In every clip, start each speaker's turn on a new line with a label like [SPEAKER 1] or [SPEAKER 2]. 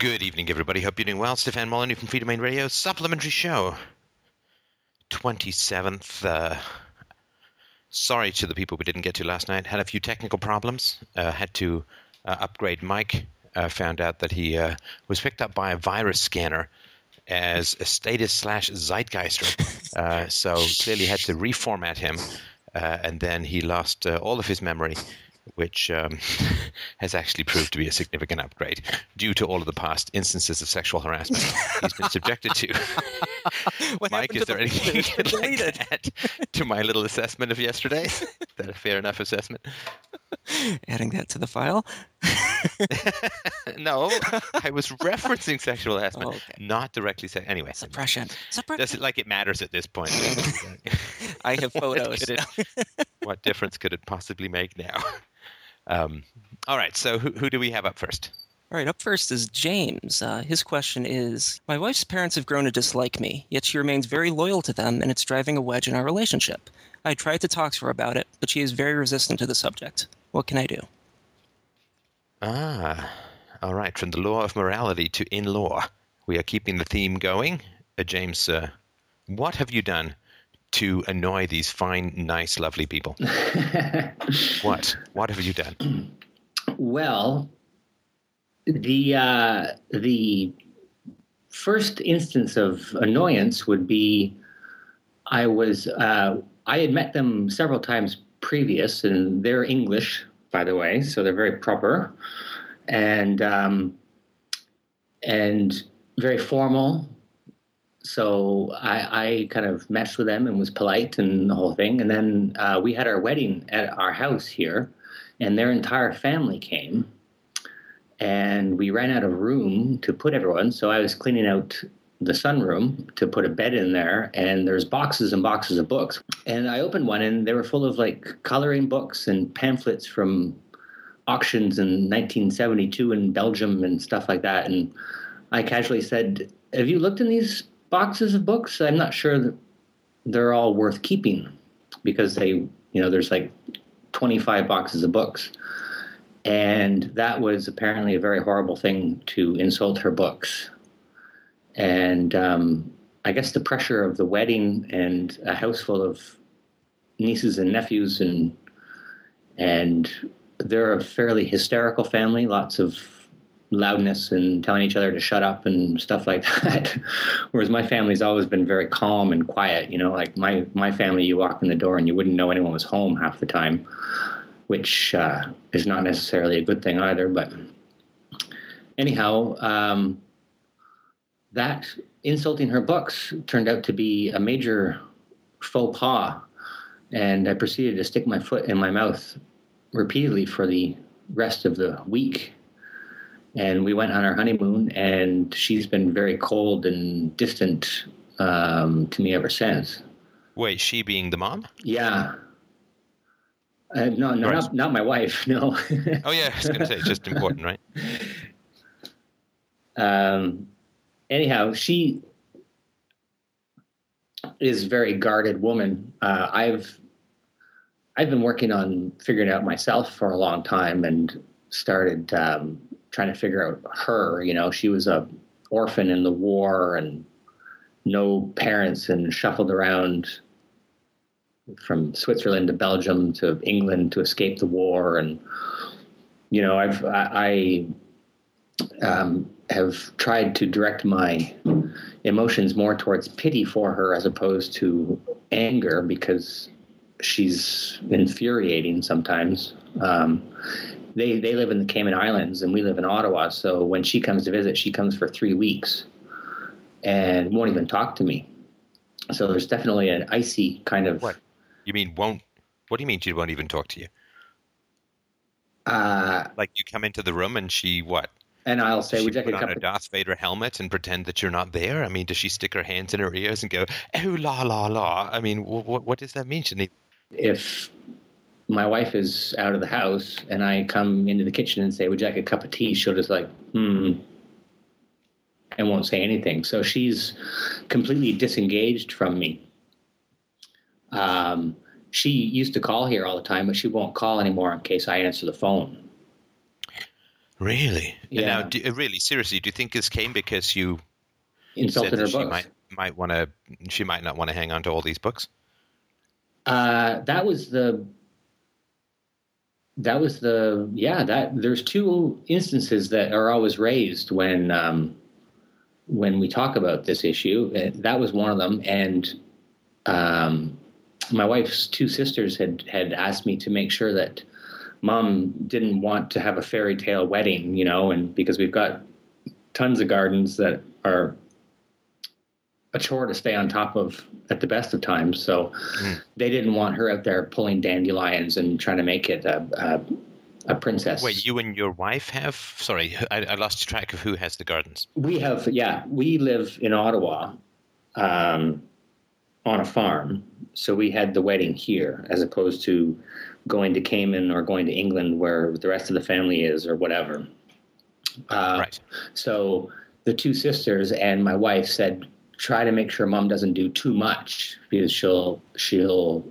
[SPEAKER 1] Good evening, everybody. Hope you're doing well. Stefan Molyneux from Freedomain Radio, supplementary show. 27th. Uh, sorry to the people we didn't get to last night. Had a few technical problems. Uh, had to uh, upgrade Mike. Uh, found out that he uh, was picked up by a virus scanner as a statist slash zeitgeister. Uh, so clearly had to reformat him. and then he lost all of his memory which um, has actually proved to be a significant upgrade due to all of the past instances of sexual harassment he's been subjected to. Mike, is there the, anything you'd like to add to my little assessment of yesterday? Is that a fair enough assessment?
[SPEAKER 2] Adding that to the file?
[SPEAKER 1] no, I was referencing sexual harassment, oh, okay. not directly saying. Anyway,
[SPEAKER 2] suppression. suppression.
[SPEAKER 1] Does it like it matters at this point?
[SPEAKER 2] I have photos.
[SPEAKER 1] What, it, what difference could it possibly make now? Um, all right, so who, who do we have up first?
[SPEAKER 2] All right, up first is James. Uh, his question is My wife's parents have grown to dislike me, yet she remains very loyal to them, and it's driving a wedge in our relationship. I tried to talk to her about it, but she is very resistant to the subject. What can I do?
[SPEAKER 1] Ah, all right. From the law of morality to in law, we are keeping the theme going. Uh, James, uh, what have you done to annoy these fine, nice, lovely people? what? What have you done?
[SPEAKER 3] Well, the uh, the first instance of annoyance would be I was uh, I had met them several times previous, and they're English, by the way, so they're very proper and um, and very formal so I, I, kind of meshed with them and was polite and the whole thing. And then uh, we had our wedding at our house here, and their entire family came. And we ran out of room to put everyone, so I was cleaning out the sunroom to put a bed in there, and there's boxes and boxes of books. And I opened one, and they were full of like coloring books and pamphlets from auctions in 1972 in Belgium and stuff like that. And I casually said, "Have you looked in these boxes of books. I'm not sure that they're all worth keeping because they, you know, there's like 25 boxes of books. And that was apparently a very horrible thing to insult her books. And um, I guess the pressure of the wedding and a house full of nieces and nephews and and they're a fairly hysterical family, lots of loudness and telling each other to shut up and stuff like that. Whereas my family's always been very calm and quiet. You know, like my my family, you walk in the door and you wouldn't know anyone was home half the time, which uh, is not necessarily a good thing either. But anyhow, um, that insulting her books turned out to be a major faux pas, and I proceeded to stick my foot in my mouth repeatedly for the rest of the week. And we went on our honeymoon and she's been very cold and distant um, to me ever since.
[SPEAKER 1] Wait she being the mom?
[SPEAKER 3] Yeah. Uh, no no not, not my wife no.
[SPEAKER 1] Oh yeah i was going to say it's just important right?
[SPEAKER 3] Um anyhow she is very guarded woman uh, i've i've been working on figuring out myself for a long time and started um, trying to figure out her. You know, she was a orphan in the war and no parents and shuffled around from Switzerland to Belgium to England to escape the war. And you know, I've I, I um, have tried to direct my emotions more towards pity for her as opposed to anger because she's infuriating sometimes. Um, they they live in the Cayman Islands and we live in Ottawa. So when she comes to visit, she comes for three weeks and won't even talk to me. So there's definitely an icy kind of.
[SPEAKER 1] What you mean won't? What do you mean she won't even talk to you?
[SPEAKER 3] Uh,
[SPEAKER 1] like you come into the room and she what?
[SPEAKER 3] And I'll say,
[SPEAKER 1] "Would
[SPEAKER 3] you like
[SPEAKER 1] a cup a Darth Vader helmet and pretend that you're not there?" I mean, does she stick her hands in her ears and go, "Oh la la la"? I mean, what what does that mean? She
[SPEAKER 3] if my wife is out of the house and I come into the kitchen and say, Would you like a cup of tea? She'll just like, hmm, and won't say anything. So she's completely disengaged from me. Um, she used to call here all the time, but she won't call anymore in case I answer the phone.
[SPEAKER 1] Really?
[SPEAKER 3] Yeah.
[SPEAKER 1] now, do, uh, really, seriously, do you think this came because you
[SPEAKER 3] Insulted her
[SPEAKER 1] she
[SPEAKER 3] books.
[SPEAKER 1] might might want to she might not want to hang on to all these books?
[SPEAKER 3] Uh, that was the. That was the yeah. That there's two instances that are always raised when um, when we talk about this issue. Uh, That was one of them, and um, my wife's two sisters had had asked me to make sure that mom didn't want to have a fairy tale wedding, you know, and because we've got tons of gardens that are a chore to stay on top of at the best of times. So they didn't want her out there pulling dandelions and trying to make it a, a, a princess.
[SPEAKER 1] Wait, you and your wife have? Sorry, I, I lost track of who has the gardens.
[SPEAKER 3] we have, yeah, we live in Ottawa um, on a farm. So we had the wedding here as opposed to going to Cayman or going to England where the rest of the family is or whatever. Uh,
[SPEAKER 1] right.
[SPEAKER 3] So the two sisters and my wife said, try to make sure mom doesn't do too much because she'll she'll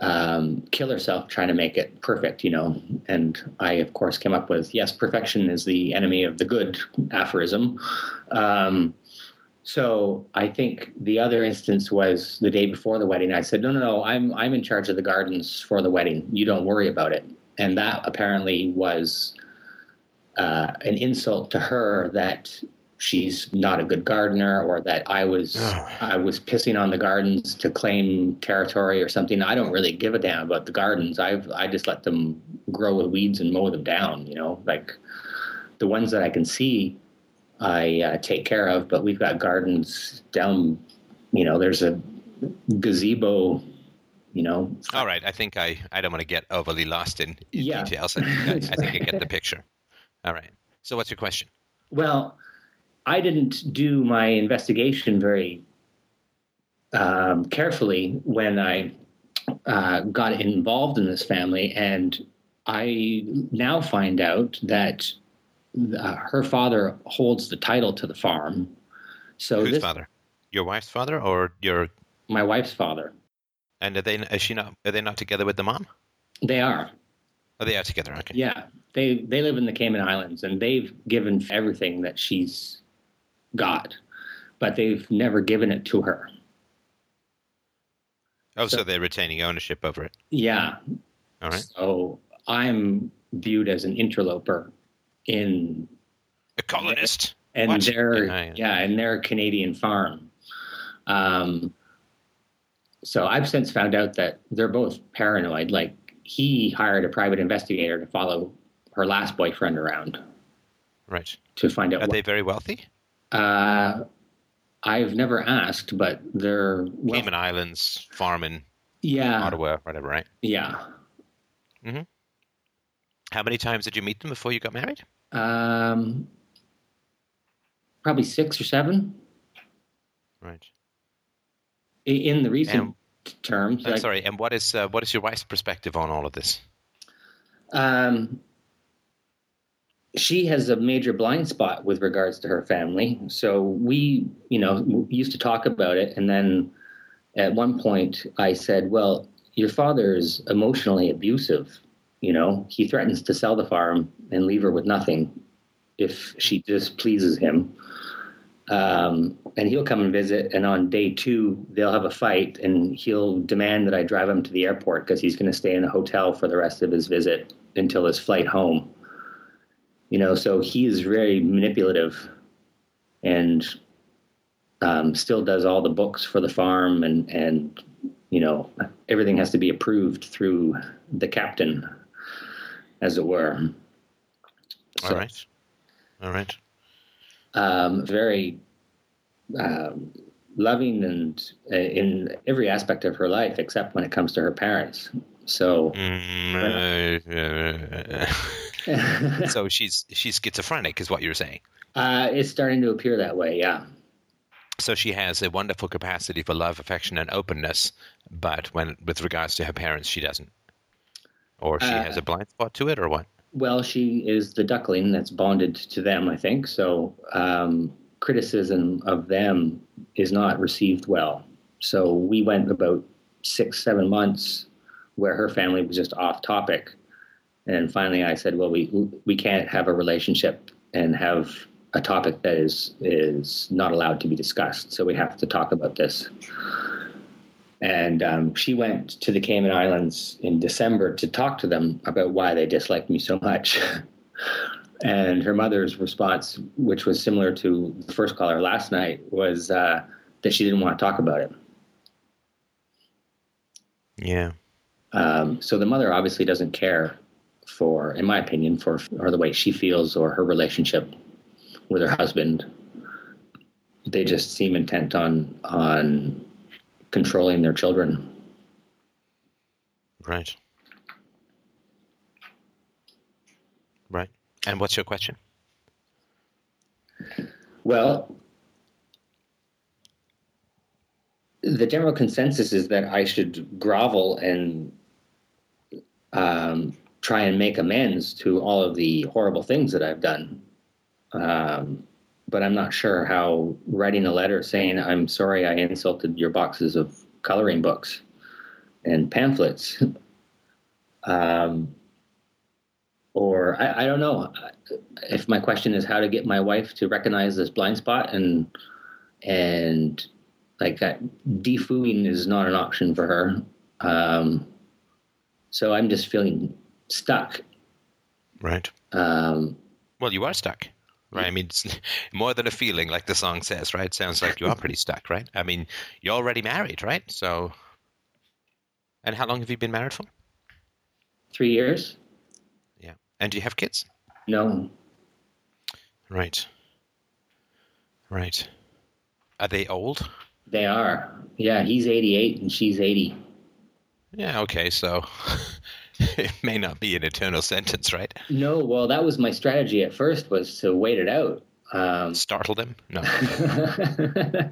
[SPEAKER 3] um, kill herself trying to make it perfect, you know. And I, of course, came up with yes, perfection is the enemy of the good aphorism. Um, so I think the other instance was the day before the wedding. I said, no, no, no, I'm I'm in charge of the gardens for the wedding. You don't worry about it. And that apparently was uh, an insult to her that she's not a good gardener or that I was
[SPEAKER 1] Ugh.
[SPEAKER 3] I was pissing on the gardens to claim territory or something. I don't really give a damn about the gardens. I've I just let them grow with weeds and mow them down. You know, like the ones that I can see, I uh, take care of. But we've got gardens down. You know, there's a gazebo. You know,
[SPEAKER 1] All right. I think I, I don't want to get overly lost in, in
[SPEAKER 3] Yeah.
[SPEAKER 1] details. I think I, I think I get the picture. All right. So what's your question?
[SPEAKER 3] Well, I didn't do my investigation very um, carefully when I uh, got involved in this family, and I now find out that uh, her father holds the title to the farm. So
[SPEAKER 1] Whose
[SPEAKER 3] this,
[SPEAKER 1] father? Your wife's father or your
[SPEAKER 3] my wife's father.
[SPEAKER 1] and are they is she not are they not together with the mom?
[SPEAKER 3] They are.
[SPEAKER 1] Oh they are together, okay.
[SPEAKER 3] Yeah, they they live in the Cayman Islands, and they've given everything that she's got, but they've never given it to her.
[SPEAKER 1] Oh, so,
[SPEAKER 3] So-
[SPEAKER 1] they're retaining ownership over it.
[SPEAKER 3] Yeah.
[SPEAKER 1] All right.
[SPEAKER 3] So I'm viewed as an interloper in
[SPEAKER 1] A colonist.
[SPEAKER 3] and
[SPEAKER 1] What?
[SPEAKER 3] their
[SPEAKER 1] Yeah, yeah.
[SPEAKER 3] yeah, and their Canadian farm. Um, so I've since found out that they're both paranoid. Like he hired a private investigator to follow her last boyfriend around
[SPEAKER 1] Right.
[SPEAKER 3] to find out.
[SPEAKER 1] Are
[SPEAKER 3] what,
[SPEAKER 1] they very wealthy?
[SPEAKER 3] uh, I've never asked, but they're well,
[SPEAKER 1] Cayman Islands, farm in
[SPEAKER 3] yeah,
[SPEAKER 1] Ottawa, whatever, right?
[SPEAKER 3] yeah.
[SPEAKER 1] How many times did you meet them before you got married?
[SPEAKER 3] Um, probably six or seven
[SPEAKER 1] Right.
[SPEAKER 3] in the recent
[SPEAKER 1] And-
[SPEAKER 3] terms.
[SPEAKER 1] I'm
[SPEAKER 3] like-
[SPEAKER 1] sorry. And what is uh, what is your wife's perspective on all of this?
[SPEAKER 3] Um, she has a major blind spot with regards to her family. So we, you know, used to talk about it, and then at one point I said, "Well, your father is emotionally abusive. You know, he threatens to sell the farm and leave her with nothing if she displeases him." Um, and he'll come and visit, and on day two they'll have a fight, and he'll demand that I drive him to the airport because he's going to stay in a hotel for the rest of his visit until his flight home. You know, so he is very manipulative, and um, still does all the books for the farm, and and you know everything has to be approved through the captain, as it were.
[SPEAKER 1] All
[SPEAKER 3] So-
[SPEAKER 1] right. All right.
[SPEAKER 3] um, very um, loving and uh, in every aspect of her life, except when it comes to her parents. So,
[SPEAKER 1] Mm, uh, so she's she's schizophrenic, is what you're saying.
[SPEAKER 3] uh, it's starting to appear that way. Yeah,
[SPEAKER 1] So she has a wonderful capacity for love, affection, and openness, but when with regards to her parents, she doesn't, or she
[SPEAKER 3] Uh,
[SPEAKER 1] has a blind spot to it, or what?
[SPEAKER 3] well, she is the duckling that's bonded to them. I think so. Um, criticism of them is not received well. So we went about six, seven months where her family was just off topic. And finally, I said, "Well, we we can't have a relationship and have a topic that is is not allowed to be discussed. So we have to talk about this." And um, she went to the Cayman Islands in December to talk to them about why they disliked me so much. and her mother's response, which was similar to the first caller last night, was uh, that she didn't want to talk about it.
[SPEAKER 1] Yeah.
[SPEAKER 3] Um, so the mother obviously doesn't care for, in my opinion, for or the way she feels or her relationship with her husband. They just seem intent on on controlling their children.
[SPEAKER 1] Right. Right. And what's your question?
[SPEAKER 3] Well, the general consensus is that I should grovel and um, try and make amends to all of the horrible things that I've done. Um, but I'm not sure how writing a letter saying, I'm sorry I insulted your boxes of coloring books and pamphlets. Um, or I, I, don't know if my question is how to get my wife to recognize this blind spot and and like that defooing is not an option for her. Um, so I'm just feeling stuck.
[SPEAKER 1] Right.
[SPEAKER 3] Um,
[SPEAKER 1] well, you are stuck, right? I mean, it's more than a feeling, like the song says, right? It sounds like you are pretty stuck, right? I mean, you're already married, right? So, and how long have you been married for?
[SPEAKER 3] Three years.
[SPEAKER 1] Yeah. And do you have kids?
[SPEAKER 3] No.
[SPEAKER 1] Right. Right. Are they old?
[SPEAKER 3] They are. Yeah, he's 88 and she's 80.
[SPEAKER 1] Yeah, okay, so it may not be an eternal sentence, right?
[SPEAKER 3] No, well, that was my strategy at first was to wait it out. Um,
[SPEAKER 1] Startle them? No.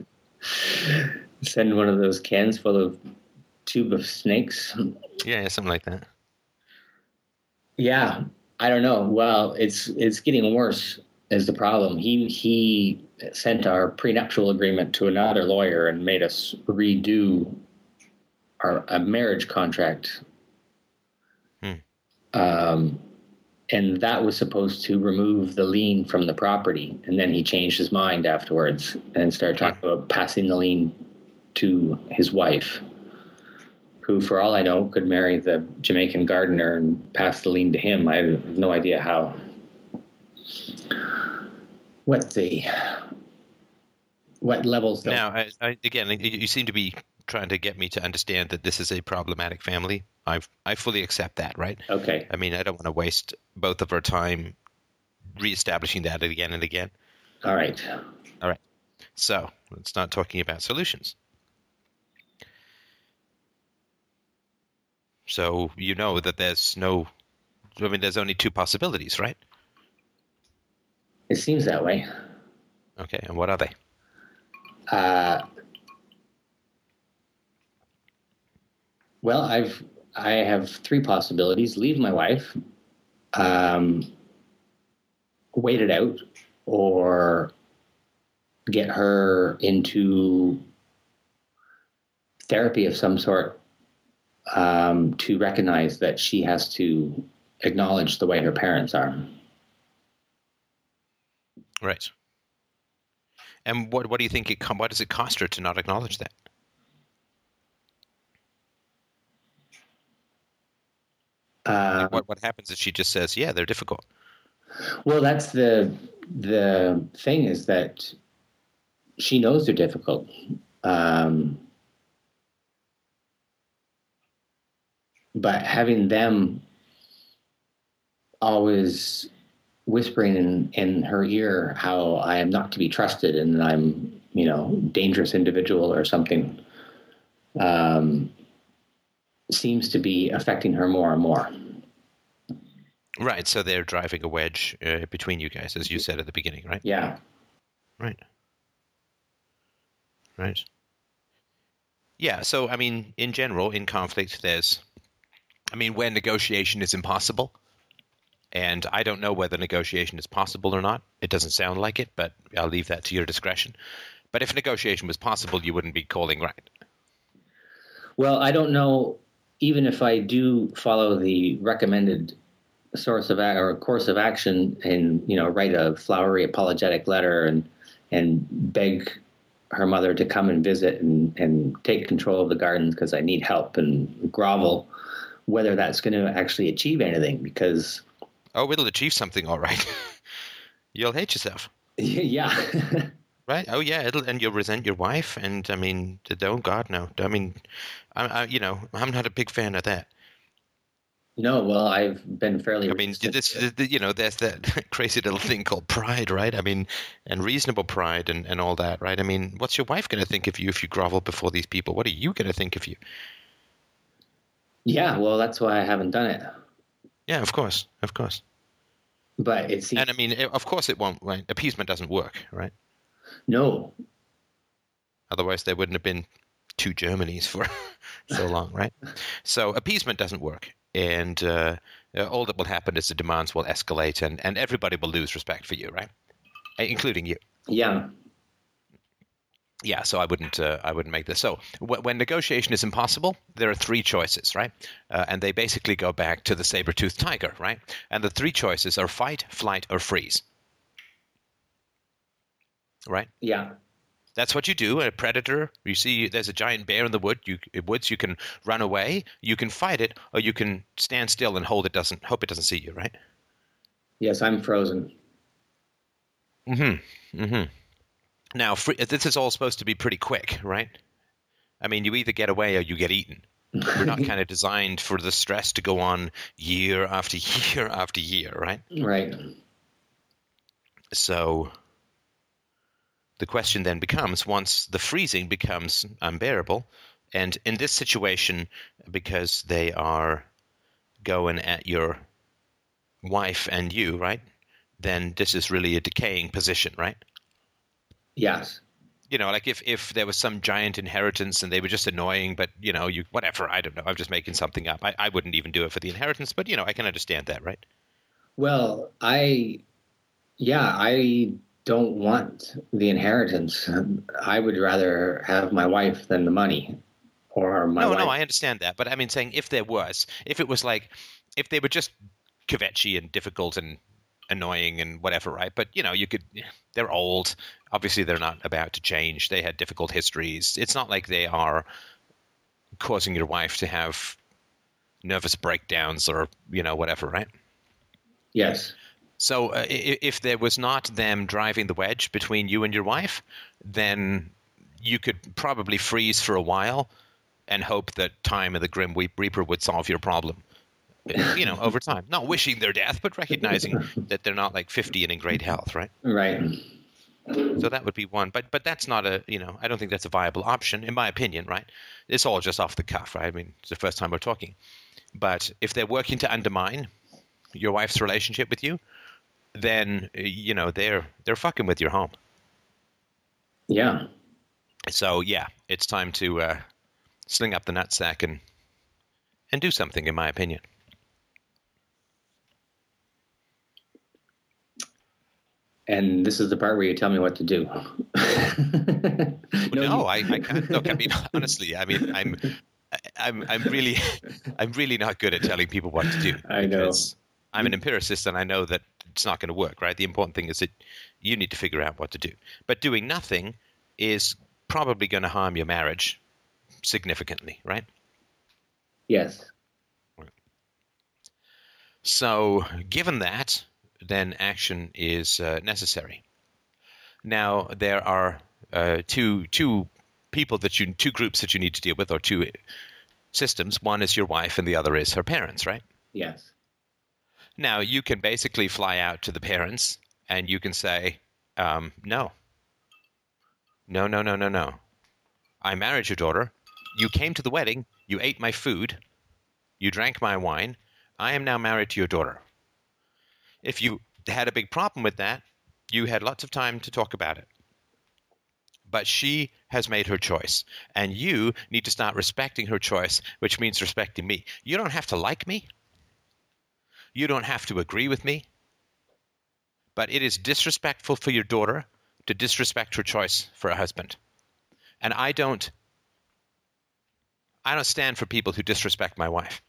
[SPEAKER 3] Send one of those cans full of tube of snakes.
[SPEAKER 1] Yeah, yeah, something like that.
[SPEAKER 3] Yeah, I don't know. Well, it's it's getting worse is the problem. He he sent our prenuptial agreement to another lawyer and made us redo our a marriage contract. Um, and that was supposed to remove the lien from the property. And then he changed his mind afterwards and started talking about passing the lien to his wife, who, for all I know, could marry the Jamaican gardener and pass the lien to him. I have no idea how what the what levels.
[SPEAKER 1] Now, I, I, again, you seem to be trying to get me to understand that this is a problematic family. I I fully accept that, right?
[SPEAKER 3] Okay.
[SPEAKER 1] I mean, I don't want to waste both of our time reestablishing that again and again.
[SPEAKER 3] All right.
[SPEAKER 1] All right. So let's start talking about solutions. So you know that there's no, I mean, there's only two possibilities, right?
[SPEAKER 3] It seems that way.
[SPEAKER 1] Okay, and what are they?
[SPEAKER 3] Uh, well, I've I have three possibilities: leave my wife, um, wait it out, or get her into therapy of some sort um, to recognize that she has to acknowledge the way her parents are.
[SPEAKER 1] Right. And what what do you think it what does it cost her to not acknowledge that?
[SPEAKER 3] Uh,
[SPEAKER 1] what what happens if she just says, "Yeah, they're difficult"?
[SPEAKER 3] Well, that's the the thing is that she knows they're difficult. Um, but having them always whispering in, in her ear how I am not to be trusted and I'm, you know, dangerous individual or something, um, seems to be affecting her more and more.
[SPEAKER 1] Right. So they're driving a wedge uh, between you guys, as you said at the beginning, right?
[SPEAKER 3] Yeah.
[SPEAKER 1] Right. Right. Yeah. So, I mean, in general, in conflict, there's, I mean, when negotiation is impossible, and I don't know whether negotiation is possible or not. It doesn't sound like it, but I'll leave that to your discretion. But if negotiation was possible, you wouldn't be calling right.
[SPEAKER 3] Well, I don't know. Even if I do follow the recommended source of a- or course of action and you know write a flowery apologetic letter and and beg her mother to come and visit and, and take control of the gardens because I need help and grovel, whether that's going to actually achieve anything because
[SPEAKER 1] Oh, it'll achieve something, all right. You'll hate yourself,
[SPEAKER 3] yeah
[SPEAKER 1] right? Oh yeah, it'll and you'll resent your wife, and I mean, oh God, no. I mean, I, I you know, I'm not a big fan of that.
[SPEAKER 3] no well I've been fairly
[SPEAKER 1] I mean, this,
[SPEAKER 3] to it.
[SPEAKER 1] the- you know, there's that crazy little thing called pride, right? I mean, and reasonable pride and, and all that, right? I mean, what's your wife going to think of you if you grovel before these people? What are you going to think of you?
[SPEAKER 3] yeah well that's why I haven't done it
[SPEAKER 1] Yeah, of course, of course.
[SPEAKER 3] but it seems
[SPEAKER 1] And I mean, it- of course, it won't. Right? Appeasement doesn't work, right?
[SPEAKER 3] no
[SPEAKER 1] Otherwise, there wouldn't have been two Germanys for so long, right? So appeasement doesn't work, and uh, uh, all that will happen is the demands will escalate, and, and everybody will lose respect for you, right? Uh, Including you.
[SPEAKER 3] yeah
[SPEAKER 1] Yeah, so I wouldn't uh, I wouldn't make this. So w- when negotiation is impossible, there are three choices, right? Uh, and they basically go back to the saber-toothed tiger, right? And the three choices are fight, flight, or freeze. Right?
[SPEAKER 3] yeah
[SPEAKER 1] That's what you do. A predator, you see there's a giant bear in the wood, you woods, you can run away, you can fight it, or you can stand still and hold it doesn't hope it doesn't see you, right?
[SPEAKER 3] yes I'm frozen
[SPEAKER 1] Mm-hmm. Mm-hmm. Now, free, this is all supposed to be pretty quick, right? I mean, you either get away or you get eaten. We're not kind of designed for the stress to go on year after year after year, right?
[SPEAKER 3] right
[SPEAKER 1] So the question then becomes once the freezing becomes unbearable, and in this situation, because they are going at your wife and you, right? Then this is really a decaying position, right?
[SPEAKER 3] Yes
[SPEAKER 1] you know, like if if there was some giant inheritance and they were just annoying, but you know, you whatever, I don't know. I'm just making something up. I, I wouldn't even do it for the inheritance, but you know, I can understand that, right?
[SPEAKER 3] Well, I, yeah, I don't want the inheritance. I would rather have my wife than the money, or my
[SPEAKER 1] no,
[SPEAKER 3] wife.
[SPEAKER 1] no, I understand that, but I mean, saying if there was, if it was like, if they were just kvetchy and difficult and annoying and whatever, right? But you know, you could. They're old. Obviously, they're not about to change. They had difficult histories. It's not like they are causing your wife to have nervous breakdowns or you know whatever, right?
[SPEAKER 3] yes,
[SPEAKER 1] So uh, if there was not them driving the wedge between you and your wife, then you could probably freeze for a while and hope that time and the Grim Reaper would solve your problem. You know, over time. Not wishing their death, but recognizing that they're not like 50 and in great health, right?
[SPEAKER 3] right.
[SPEAKER 1] So that would be one. But but that's not a, you know, I don't think that's a viable option, in my opinion, right? It's all just off the cuff, right? I mean, it's the first time we're talking. But if they're working to undermine your wife's relationship with you, then you know they're they're fucking with your home.
[SPEAKER 3] Yeah,
[SPEAKER 1] So yeah, it's time to uh, sling up the nutsack and and do something, in my opinion.
[SPEAKER 3] And this is the part where you tell me what to do.
[SPEAKER 1] No,
[SPEAKER 3] you-
[SPEAKER 1] I, I can't. Look, I mean, honestly, I mean, I'm, I'm, I'm really, I'm really not good at telling people what to do.
[SPEAKER 3] I know.
[SPEAKER 1] I'm an empiricist, and I know that it's not going to work. Right. The important thing is that you need to figure out what to do. But doing nothing is probably going to harm your marriage significantly. Right.
[SPEAKER 3] yes,
[SPEAKER 1] So, given that, then action is uh, necessary. Now, there are uh, two two people that you two groups that you need to deal with, or two systems. One is your wife, and the other is her parents. Right
[SPEAKER 3] yes,
[SPEAKER 1] now, you can basically fly out to the parents, and you can say, um, "No, no, no, no, no, no. I married your daughter. You came to the wedding. You ate my food. You drank my wine. I am now married to your daughter. If you had a big problem with that, you had lots of time to talk about it. But she has made her choice, and you need to start respecting her choice, which means respecting me. You don't have to like me. You don't have to agree with me. But it is disrespectful for your daughter to disrespect her choice for a husband. And I don't I don't stand for people who disrespect my wife.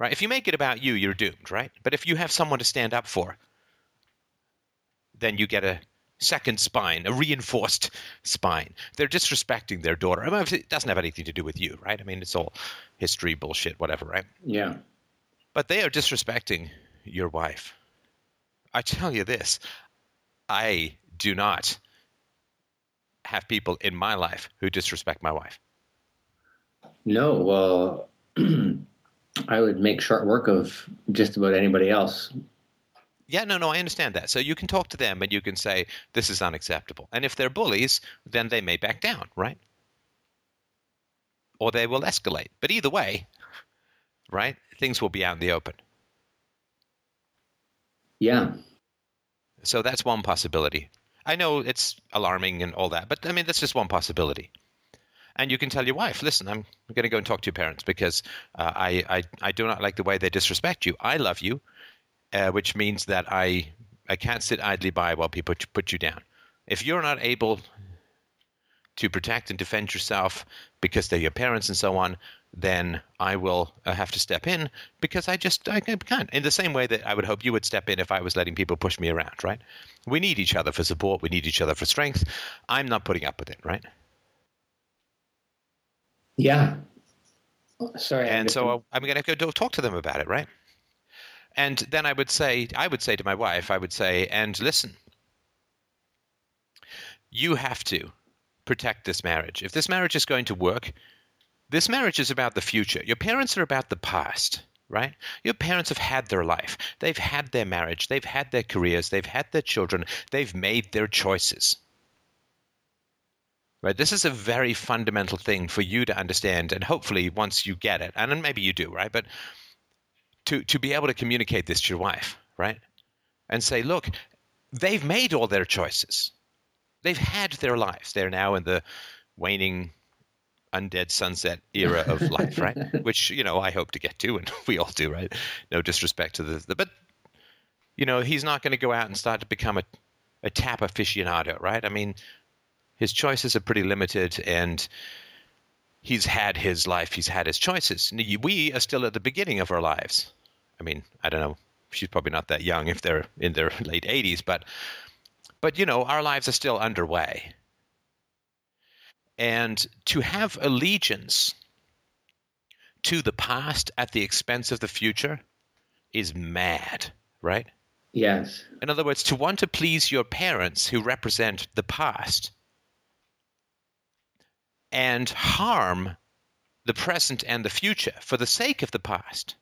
[SPEAKER 1] Right? If you make it about you, you're doomed, right? But if you have someone to stand up for, then you get a second spine, a reinforced spine. They're disrespecting their daughter. I mean, it doesn't have anything to do with you, right? I mean, it's all history bullshit, whatever, right?
[SPEAKER 3] Yeah.
[SPEAKER 1] But they are disrespecting your wife. I tell you this I do not have people in my life who disrespect my wife.
[SPEAKER 3] No, well, I would make short work of just about anybody else.
[SPEAKER 1] Yeah, no, no, I understand that. So you can talk to them and you can say, this is unacceptable. And if they're bullies, then they may back down, right? Or they will escalate. But either way, right, things will be out in the open.
[SPEAKER 3] Yeah.
[SPEAKER 1] So that's one possibility. I know it's alarming and all that, but I mean, that's just one possibility. And you can tell your wife, listen, I'm going to go and talk to your parents because uh, I, I, I do not like the way they disrespect you. I love you, uh, which means that I, I can't sit idly by while people put you down. If you're not able to protect and defend yourself because they're your parents and so on, then I will uh, have to step in because I just I can't. In the same way that I would hope you would step in if I was letting people push me around, right? We need each other for support. We need each other for strength. I'm not putting up with it, right?
[SPEAKER 3] Yeah. Sorry.
[SPEAKER 1] And so I'm going to go talk to them about it, right? And then I would say, I would say to my wife, I would say, and listen, you have to protect this marriage. If this marriage is going to work, this marriage is about the future. Your parents are about the past, right? Your parents have had their life. They've had their marriage. They've had their careers. They've had their children. They've made their choices. Right? This is a very fundamental thing for you to understand, and hopefully, once you get it, and maybe you do, right? But to to be able to communicate this to your wife, right? And say, look, they've made all their choices. They've had their lives. They're now in the waning undead sunset era of life, right? Which you know I hope to get to, and we all do, right? No disrespect to the, the but you know he's not going to go out and start to become a a tap aficionado, right? I mean, his choices are pretty limited, and he's had his life, he's had his choices. We are still at the beginning of our lives. I mean, I don't know. She's probably not that young if they're in their late 80s, but but you know, our lives are still underway. And to have allegiance to the past at the expense of the future is mad, right?
[SPEAKER 3] Yes.
[SPEAKER 1] In other words, to want to please your parents who represent the past and harm the present and the future for the sake of the past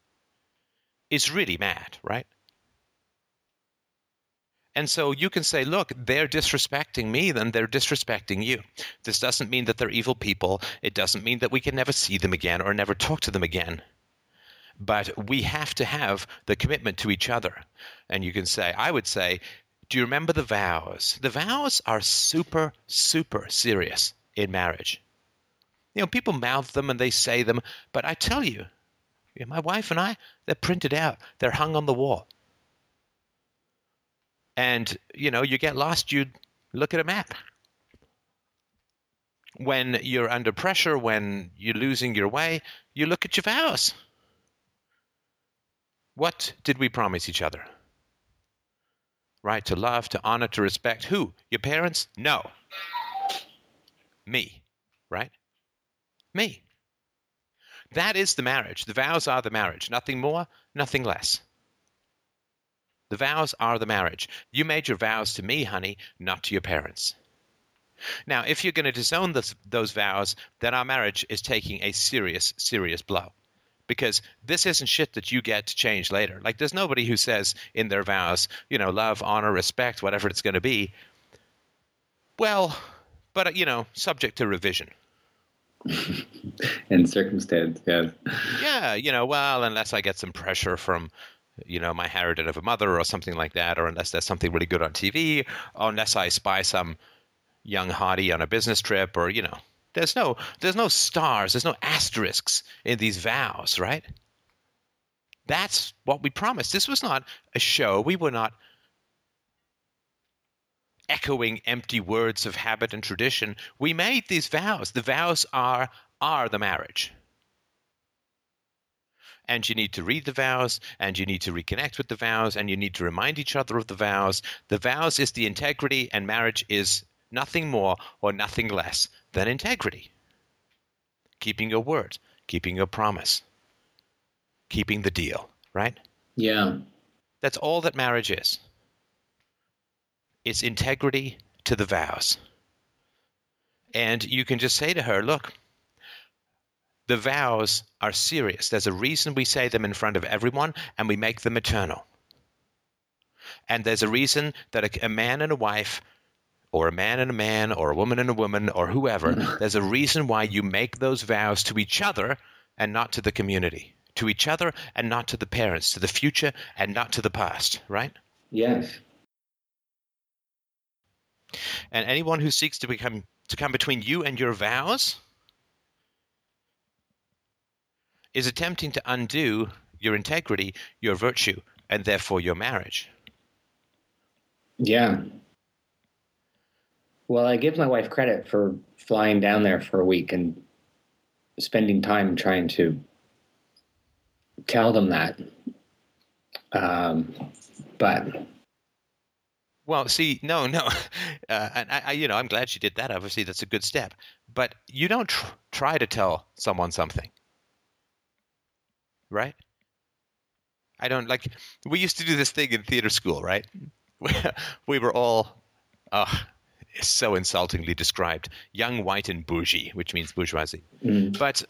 [SPEAKER 1] is really mad, right? And so you can say, look, they're disrespecting me, then they're disrespecting you. This doesn't mean that they're evil people. It doesn't mean that we can never see them again or never talk to them again. But we have to have the commitment to each other. And you can say, I would say, do you remember the vows? The vows are super, super serious in marriage. You know, people mouth them and they say them, but I tell you, my wife and I, they're printed out, they're hung on the wall. And you know you get lost you look at a map. When you're under pressure when you're losing your way you look at your vows. What did we promise each other? Right to love to honor to respect who? Your parents? No. Me right me that is the marriage the vows are the marriage nothing more nothing less the vows are the marriage. You made your vows to me, honey, not to your parents. Now, if you're going to disown this, those vows, then our marriage is taking a serious, serious blow. Because this isn't shit that you get to change later. Like, there's nobody who says in their vows, you know, love, honor, respect, whatever it's going to be. Well, but, you know, subject to revision.
[SPEAKER 3] and circumstance, yeah.
[SPEAKER 1] Yeah, you know, well, unless I get some pressure from you know, my heritage of a mother or something like that, or unless there's something really good on TV, or unless I spy some young hottie on a business trip, or you know, there's no there's no stars, there's no asterisks in these vows, right? That's what we promised. This was not a show. We were not echoing empty words of habit and tradition. We made these vows. The vows are are the marriage. and you need to read the vows, and you need to reconnect with the vows, and you need to remind each other of the vows. The vows is the integrity, and marriage is nothing more or nothing less than integrity. Keeping your word, keeping your promise, keeping the deal, right?
[SPEAKER 3] Yeah.
[SPEAKER 1] That's all that marriage is. It's integrity to the vows. And you can just say to her, look, the vows are serious. There's a reason we say them in front of everyone and we make them eternal. And there's a reason that a, a man and a wife, or a man and a man, or a woman and a woman, or whoever, there's a reason why you make those vows to each other and not to the community, to each other and not to the parents, to the future and not to the past, right?
[SPEAKER 3] Yes.
[SPEAKER 1] And anyone who seeks to become to come between you and your vows is attempting to undo your integrity, your virtue, and therefore your marriage.
[SPEAKER 3] Yeah. Well, I give my wife credit for flying down there for a week and spending time trying to tell them that. Um, but
[SPEAKER 1] well, see, no, no, uh, and I, I, you know, I'm glad she did that. Obviously, that's a good step. But you don't tr- try to tell someone something, right? I don't like. We used to do this thing in theater school, right? we were all, uh, so insultingly described, young, white, and bougie, which means bourgeoisie.
[SPEAKER 3] mm,
[SPEAKER 1] But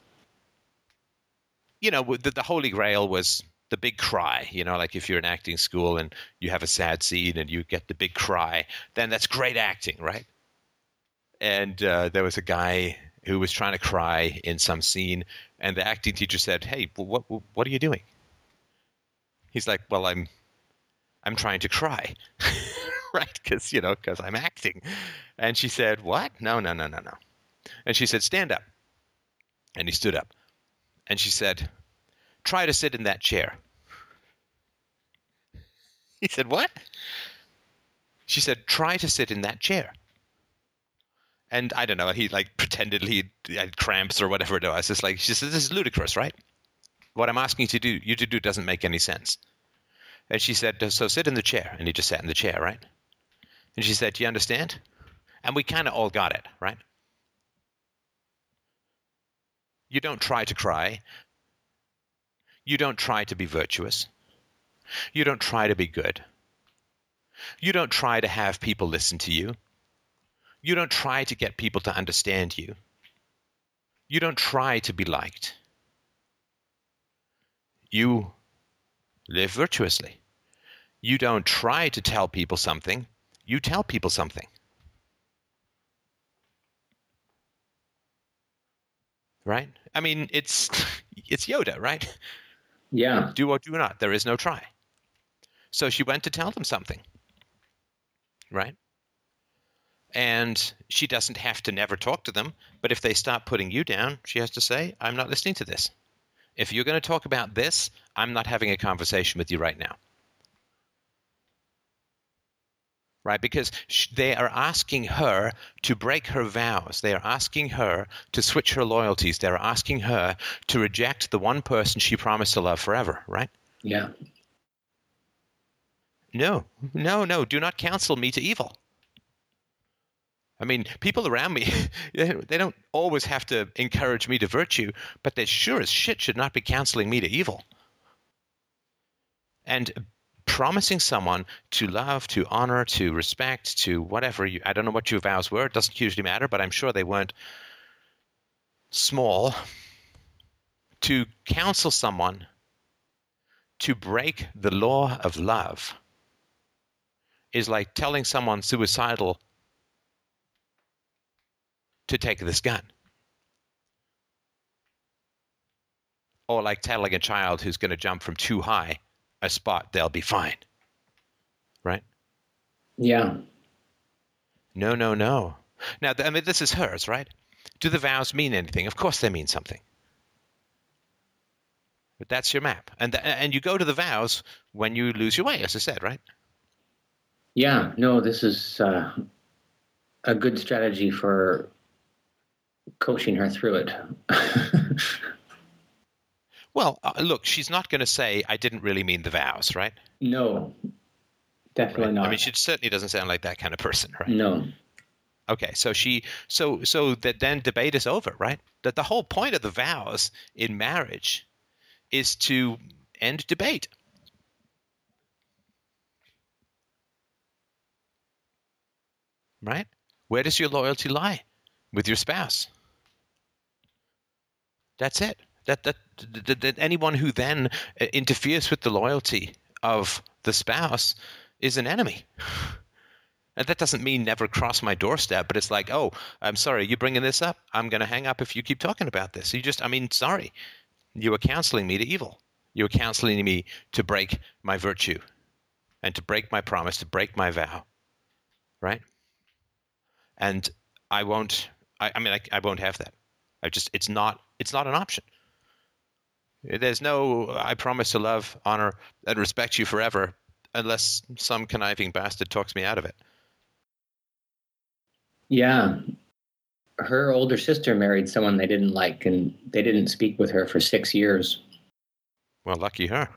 [SPEAKER 1] you know, the, the holy grail was the big cry. You know, like if you're in acting school and you have a sad scene and you get the big cry, then that's great acting, right? And uh, there was a guy who was trying to cry in some scene, and the acting teacher said, "Hey, what what are you doing?" He's like, "Well, I'm I'm trying to cry." right? Because you know, because I'm acting. And she said, "What? No, no, no, no, no." And she said, "Stand up." And he stood up. And she said, "Try to sit in that chair." He said, "What?" She said, "Try to sit in that chair." And I don't know. He like pretended he had cramps or whatever it was. It's like she said, "This is ludicrous, right? What I'm asking you to do, you to do, doesn't make any sense." And she said, "So sit in the chair." And he just sat in the chair, right? And she said, "Do you understand?" And we kind of all got it, right? You don't try to cry. You don't try to be virtuous. You don't try to be good. You don't try to have people listen to you. You don't try to get people to understand you. You don't try to be liked. You live virtuously. You don't try to tell people something, you tell people something. Right? I mean, it's it's Yoda, right?
[SPEAKER 3] Yeah.
[SPEAKER 1] Do or do not. There is no try. So she went to tell them something. Right? And she doesn't have to never talk to them, but if they start putting you down, she has to say, I'm not listening to this. If you're going to talk about this, I'm not having a conversation with you right now. Right? Because sh- they are asking her to break her vows. They are asking her to switch her loyalties. They're asking her to reject the one person she promised to love forever, right?
[SPEAKER 3] Yeah.
[SPEAKER 1] No, no, no. Do not counsel me to evil. I mean, people around me, they don't always have to encourage me to virtue, but they sure as shit should not be counseling me to evil. And promising someone to love, to honor, to respect, to whatever you, I don't know what your vows were, it doesn't usually matter, but I'm sure they weren't small. To counsel someone to break the law of love is like telling someone suicidal to take this gun. Or like telling a child who's going to jump from too high a spot, they'll be fine. Right?
[SPEAKER 3] Yeah.
[SPEAKER 1] No, no, no. Now, I mean, this is hers, right? Do the vows mean anything? Of course they mean something. But that's your map. And, th- and you go to the vows when you lose your way, as I said, right?
[SPEAKER 3] Yeah. No, this is uh, a good strategy for coaching her through it.
[SPEAKER 1] Well, uh, look, she's not going to say, I didn't really mean the vows, right?
[SPEAKER 3] No, definitely
[SPEAKER 1] Right.
[SPEAKER 3] not.
[SPEAKER 1] I mean, she certainly doesn't sound like that kind of person, right?
[SPEAKER 3] no.
[SPEAKER 1] Okay, so she, so so that then debate is over, right? That the whole point of the vows in marriage is to end debate. Right? Where does your loyalty lie with your spouse? That's it. That that, that, anyone who then uh, interferes with the loyalty of the spouse is an enemy. And that doesn't mean never cross my doorstep, but it's like, oh, I'm sorry, you're bringing this up? I'm going to hang up if you keep talking about this. You just, I mean, sorry. You were counseling me to evil. You were counseling me to break my virtue and to break my promise, to break my vow. Right? And I won't, I, I mean, I, I won't have that. I just, it's not, it's not an option. There's no, I promise to love, honor, and respect you forever unless some conniving bastard talks me out of it.
[SPEAKER 3] Yeah. Her older sister married someone they didn't like, and they didn't speak with her for six years.
[SPEAKER 1] Well, lucky her.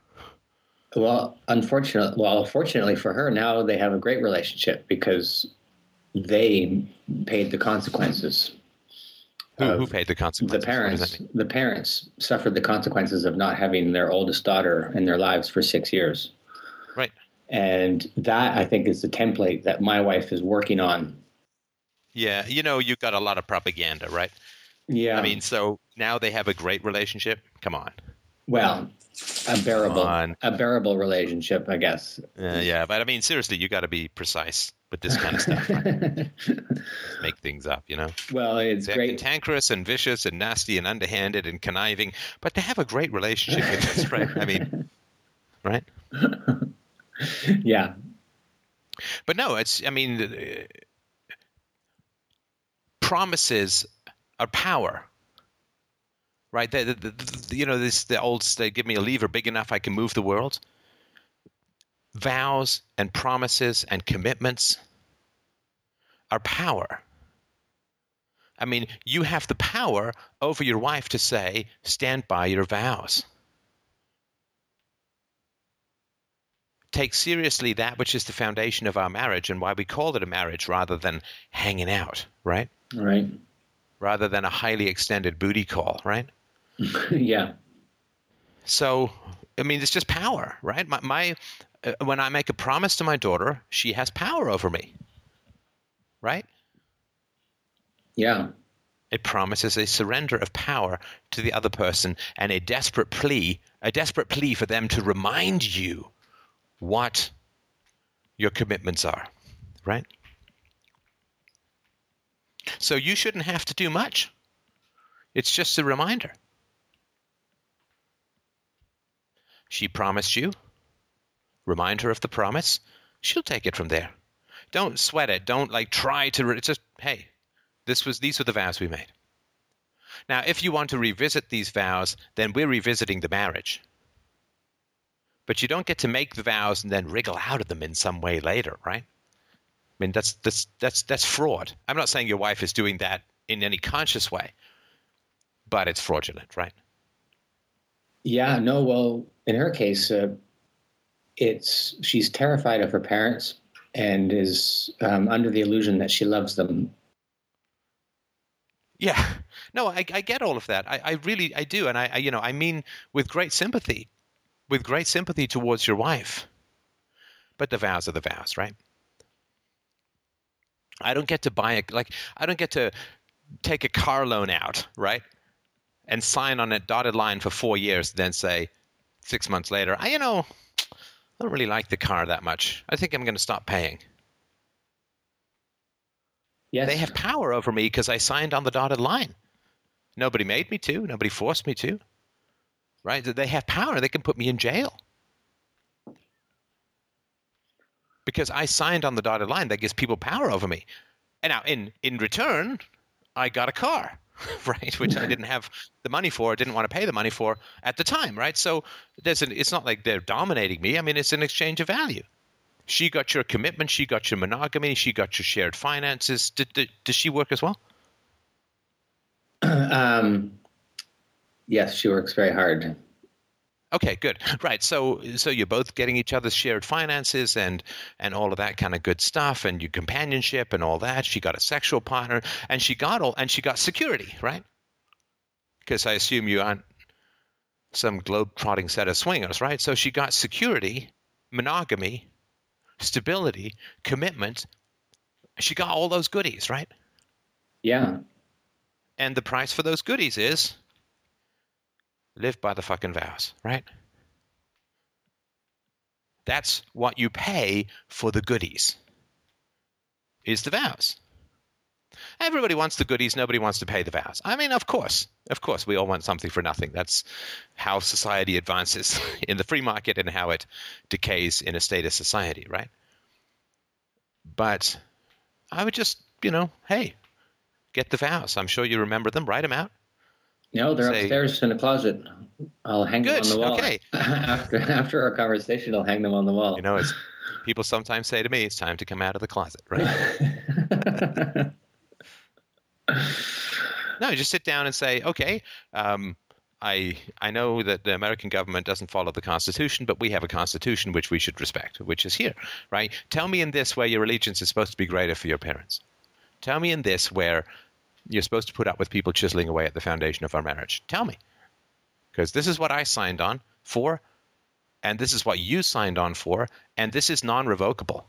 [SPEAKER 3] Well, unfortunately, well, fortunately for her, now they have a great relationship because they paid the consequences.
[SPEAKER 1] Who, who paid the
[SPEAKER 3] The
[SPEAKER 1] consequences? The
[SPEAKER 3] parents, the parents suffered the consequences of not having their oldest daughter in their lives for six years.
[SPEAKER 1] Right.
[SPEAKER 3] And that I think is the template that my wife is working on.
[SPEAKER 1] Yeah, you know, you've got a lot of propaganda, right?
[SPEAKER 3] Yeah.
[SPEAKER 1] I mean, so now they have a great relationship. Come on.
[SPEAKER 3] well, a bearable, a bearable relationship, I guess.
[SPEAKER 1] Uh, yeah, but I mean, seriously, you got to be precise with this kind of stuff. right? Make things up, you know.
[SPEAKER 3] well, it's
[SPEAKER 1] They're
[SPEAKER 3] great.
[SPEAKER 1] cantankerous and vicious and nasty and underhanded and conniving, but they have a great relationship with us, right? I mean, right?
[SPEAKER 3] yeah.
[SPEAKER 1] But no, it's. I mean, uh, promises are power, right? The, the, the, the- you know, this the old they give me a lever big enough I can move the world. Vows and promises and commitments are power. I mean, you have the power over your wife to say, "Stand by your vows." take seriously that which is the foundation of our marriage and why we call it a marriage rather than hanging out, right?
[SPEAKER 3] Right.
[SPEAKER 1] Rather than a highly extended booty call, right?
[SPEAKER 3] yeah.
[SPEAKER 1] So, I mean, it's just power, right? My, my Uh, when I make a promise to my daughter, she has power over me, right?
[SPEAKER 3] Yeah.
[SPEAKER 1] It promises a surrender of power to the other person and a desperate plea, a desperate plea for them to remind you what your commitments are, right? So you shouldn't have to do much. It's just a reminder. She promised you. Remind her of the promise. She'll take it from there. Don't sweat it. Don't like try to. Re- it's just hey, this was these were the vows we made. Now, if you want to revisit these vows, then we're revisiting the marriage. But you don't get to make the vows and then wriggle out of them in some way later, right? I mean, that's that's that's that's fraud. I'm not saying your wife is doing that in any conscious way, but it's fraudulent, right?
[SPEAKER 3] Yeah. No. Well, in her case, uh, it's she's terrified of her parents and is um, under the illusion that she loves them.
[SPEAKER 1] Yeah. No, I, I get all of that. I, I really, I do, and I, I, you know, I mean, with great sympathy, with great sympathy towards your wife. But the vows are the vows, right? I don't get to buy a like. I don't get to take a car loan out, right, and sign on a dotted line for four years, then say six months later, I, you know, I don't really like the car that much. I think I'm going to stop paying.
[SPEAKER 3] Yes.
[SPEAKER 1] They have power over me because I signed on the dotted line. Nobody made me to. Nobody forced me to. Right? They have power. They can put me in jail. Because I signed on the dotted line, that gives people power over me. And now, in in return, I got a car, right? Which I didn't have the money for, didn't want to pay the money for at the time, right? So there's an, it's not like they're dominating me. I mean, it's an exchange of value. She got your commitment. She got your monogamy. She got your shared finances. Did, did, does she work as well?
[SPEAKER 3] um, yes, she works very hard.
[SPEAKER 1] Okay, good. Right. So so you're both getting each other's shared finances and and all of that kind of good stuff and your companionship and all that. She got a sexual partner and she got all and she got security, right? Because I assume you aren't some globe-trotting set of swingers, right? So she got security, monogamy, stability, commitment. She got all those goodies, right?
[SPEAKER 3] Yeah.
[SPEAKER 1] And the price for those goodies is live by the fucking vows, right? That's what you pay for the goodies. Is the vows. Everybody wants the goodies, nobody wants to pay the vows. I mean, of course. Of course, we all want something for nothing. That's how society advances in the free market and how it decays in a statist society, right? But I would just, you know, hey, get the vows. I'm sure you remember them. Write them out.
[SPEAKER 3] No, they're
[SPEAKER 1] Say-
[SPEAKER 3] upstairs in the closet. I'll hang
[SPEAKER 1] Good,
[SPEAKER 3] them on the wall.
[SPEAKER 1] okay.
[SPEAKER 3] after after our conversation, I'll hang them on the wall.
[SPEAKER 1] You know, it's people sometimes say to me, it's time to come out of the closet, right? No, you just sit down and say, okay, um, I I know that the American government doesn't follow the Constitution, but we have a Constitution which we should respect, which is here, right? Tell me in this where your allegiance is supposed to be greater for your parents. Tell me in this where you're supposed to put up with people chiseling away at the foundation of our marriage. Tell me, because this is what I signed on for, and this is what you signed on for, and this is non-revocable.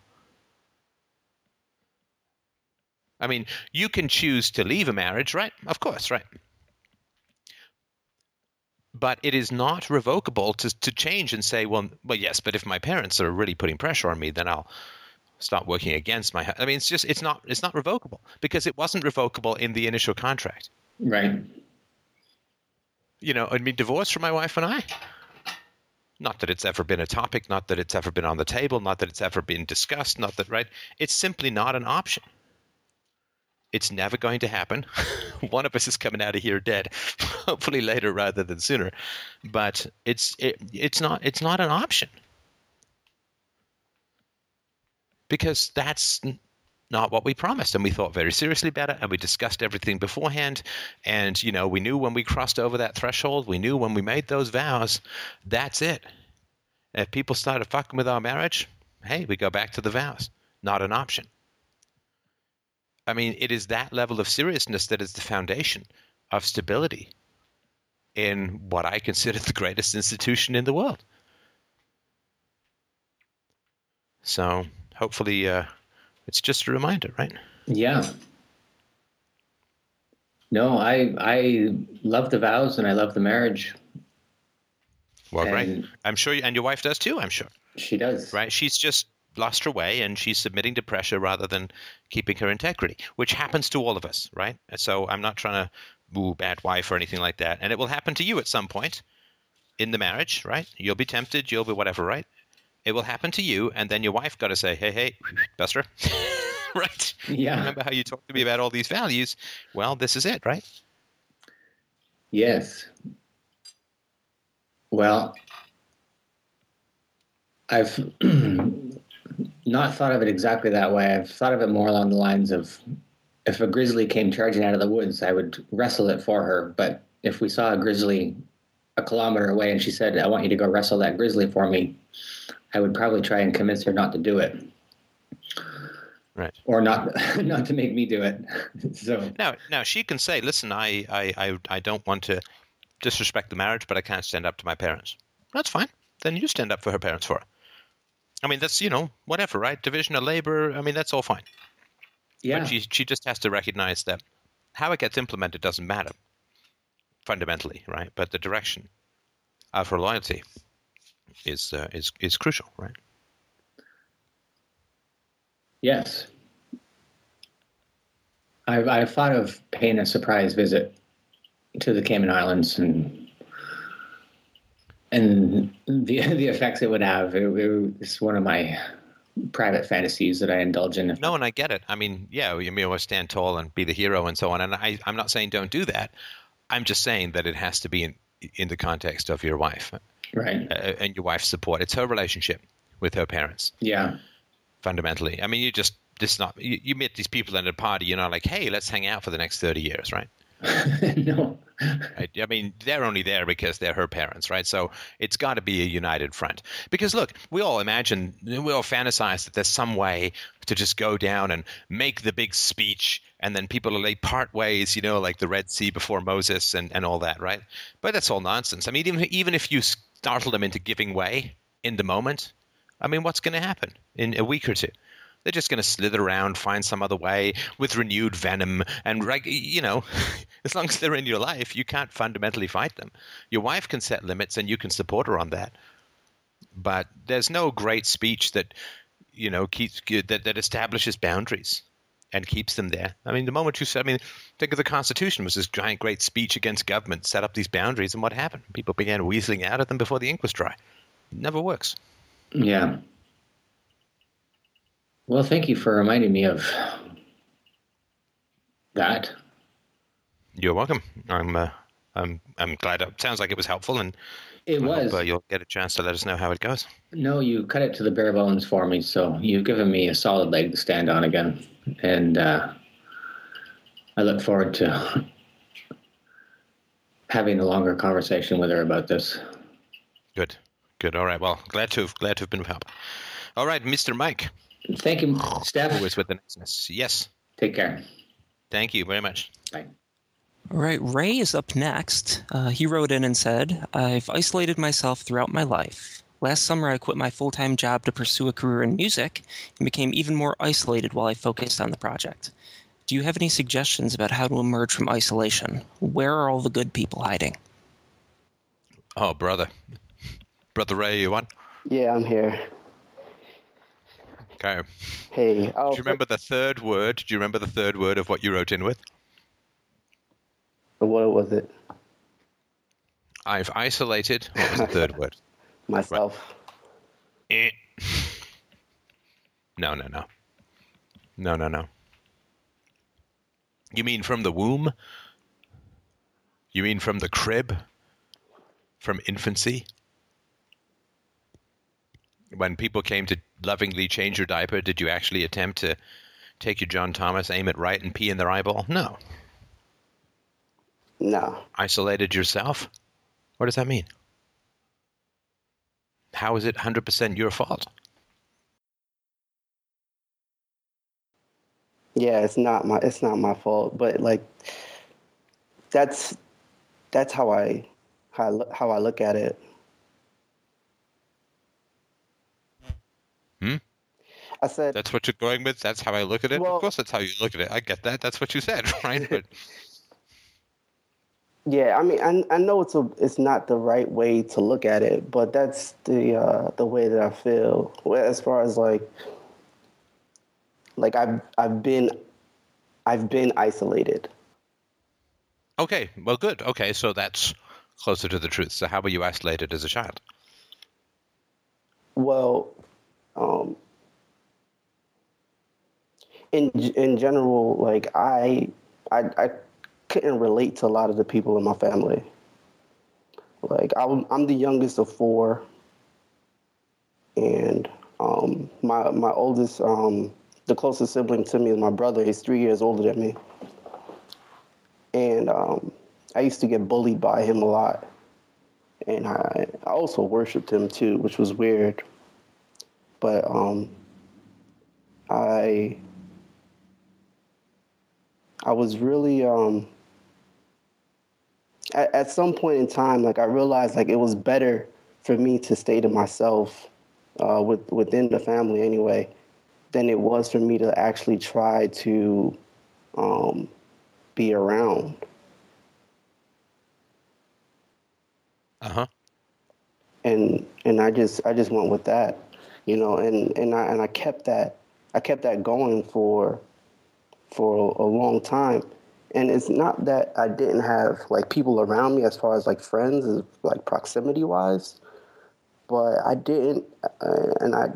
[SPEAKER 1] I mean, you can choose to leave a marriage, right? Of course, right. But it is not revocable to, to change and say, well, well, yes, but if my parents are really putting pressure on me, then I'll start working against my. hu-" I mean, it's just it's not it's not revocable because it wasn't revocable in the initial contract.
[SPEAKER 3] right.
[SPEAKER 1] You know, I mean, divorce from my wife and I. Not that it's ever been a topic, not that it's ever been on the table, not that it's ever been discussed, not that right. It's simply not an option. It's never going to happen. One of us is coming out of here dead, hopefully later rather than sooner. But it's it, it's not it's not an option because that's not what we promised and we thought very seriously about it and we discussed everything beforehand and you know we knew when we crossed over that threshold we knew when we made those vows that's it. If people started fucking with our marriage hey we go back to the vows not an option. I mean it is that level of seriousness that is the foundation of stability in what i consider the greatest institution in the world. So hopefully uh, it's just a reminder right
[SPEAKER 3] Yeah. No, I I love the vows and I love the marriage.
[SPEAKER 1] well great
[SPEAKER 3] And-
[SPEAKER 1] i'm sure you, and your wife does too i'm sure
[SPEAKER 3] She does.
[SPEAKER 1] right? She's just lost her way and she's submitting to pressure rather than keeping her integrity, which happens to all of us, right? So I'm not trying to ooh bad wife or anything like that, and it will happen to you at some point in the marriage, right? You'll be tempted, you'll be whatever, right? It will happen to you, and then your wife got to say, "Hey, hey, Buster." right?
[SPEAKER 3] Yeah.
[SPEAKER 1] Remember how you talked to me about all these values? Well, this is it, right?
[SPEAKER 3] Yes. Well, I've not thought of it exactly that way. I've thought of it more along the lines of if a grizzly came charging out of the woods, I would wrestle it for her. But if we saw a grizzly a kilometer away and she said, I want you to go wrestle that grizzly for me, I would probably try and convince her not to do it.
[SPEAKER 1] Right.
[SPEAKER 3] Or not not to make me do it. so
[SPEAKER 1] Now, now she can say, "Listen, I, I, I, I don't want to disrespect the marriage, but I can't stand up to my parents." That's fine. Then you stand up for her parents for her. I mean, that's you know whatever, right? Division of labor. I mean, that's all fine.
[SPEAKER 3] yeah.
[SPEAKER 1] But she she just has to recognize that how it gets implemented doesn't matter fundamentally, right? But the direction of her loyalty is uh, is is crucial, right?
[SPEAKER 3] Yes. I've, I've thought of paying a surprise visit to the Cayman Islands and and the the effects it would have. It, it, it's one of my private fantasies that I indulge in.
[SPEAKER 1] No, and I get it. I mean, yeah, you may always stand tall and be the hero and so on. And I, I'm not saying don't do that. I'm just saying that it has to be in in the context of your wife
[SPEAKER 3] Right.
[SPEAKER 1] uh, and your wife's support. It's her relationship with her parents
[SPEAKER 3] Yeah.
[SPEAKER 1] fundamentally. I mean, you just this not you, you meet these people at a party. You're not like, hey, let's hang out for the next thirty years, right?
[SPEAKER 3] no.
[SPEAKER 1] Right? I mean, they're only there because they're her parents, right? So it's got to be a united front. Because look, we all imagine, we all fantasize that there's some way to just go down and make the big speech, and then people will like part ways, you know, like the Red Sea before Moses and, and all that, right? But that's all nonsense. I mean, even even if you startle them into giving way in the moment, I mean, what's going to happen in a week or two? They're just going to slither around, find some other way with renewed venom, and you know, as long as they're in your life, you can't fundamentally fight them. Your wife can set limits, and you can support her on that. But there's no great speech that you know keeps that, that establishes boundaries and keeps them there. I mean, the moment you said, I mean, think of the Constitution was this giant, great speech against government, set up these boundaries, and what happened? People began weaseling out of them before the ink was dry. It never works.
[SPEAKER 3] Yeah. Well, thank you for reminding me of that.
[SPEAKER 1] You're welcome. I'm uh, I'm I'm glad. It sounds like it was helpful, and
[SPEAKER 3] it was.
[SPEAKER 1] Hope, uh, you'll get a chance to let us know how it goes.
[SPEAKER 3] No, you cut it to the bare bones for me, so you've given me a solid leg to stand on again, and uh, I look forward to having a longer conversation with her about this.
[SPEAKER 1] Good, good. All right. Well, glad to have, glad to have been of help. All right, Mr. Mike.
[SPEAKER 3] Thank you, Steph.
[SPEAKER 1] Always with the niceness. Yes.
[SPEAKER 3] Take care.
[SPEAKER 1] Thank you very much.
[SPEAKER 3] Bye.
[SPEAKER 2] All right, Ray is up next. Uh, he wrote in and said, I've isolated myself throughout my life. Last summer, I quit my full time job to pursue a career in music and became even more isolated while I focused on the project. Do you have any suggestions about how to emerge from isolation? Where are all the good people hiding?
[SPEAKER 1] Oh, brother. Brother Ray, you on?
[SPEAKER 4] Yeah, I'm here.
[SPEAKER 1] Okay.
[SPEAKER 4] Hey,
[SPEAKER 1] oh, do you remember the third word? Do you remember the third word of what you wrote in with?
[SPEAKER 4] What was it?
[SPEAKER 1] I've isolated. What was the third word?
[SPEAKER 4] Myself.
[SPEAKER 1] Eh. No, no, no. No, no, no. You mean from the womb? You mean from the crib? From infancy? When people came to lovingly change your diaper, did you actually attempt to take your John Thomas, aim it right, and pee in their eyeball? No.
[SPEAKER 4] No.
[SPEAKER 1] Isolated yourself? What does that mean? How is it 100% your fault?
[SPEAKER 4] Yeah, it's not my it's not my fault, but like that's that's how I how I look, how I look at it.
[SPEAKER 1] Hmm?
[SPEAKER 4] I said
[SPEAKER 1] that's what you're going with. That's how I look at it.
[SPEAKER 4] Well,
[SPEAKER 1] of course, that's how you look at it. I get that. That's what you said, right? But
[SPEAKER 4] yeah, I mean, I, I know it's a it's not the right way to look at it, but that's the uh, the way that I feel. As far as like like I've I've been I've been isolated.
[SPEAKER 1] Okay, well, good. Okay, so that's closer to the truth. So, how were you isolated as a child?
[SPEAKER 4] Well, um, in in general, like I, I I couldn't relate to a lot of the people in my family. Like I'm, I'm the youngest of four, and um, my my oldest um, the closest sibling to me is my brother. He's three years older than me. And um, I used to get bullied by him a lot. And I, I also worshiped him too, which was weird. But um, I I was really um, at, at some point in time, like I realized like it was better for me to stay to myself uh, with, within the family anyway than it was for me to actually try to um, be around.
[SPEAKER 1] Uh huh.
[SPEAKER 4] And and I just I just went with that, you know, and and I and I kept that I kept that going for for a long time. And it's not that I didn't have like people around me as far as like friends, like proximity wise, but I didn't, uh, and I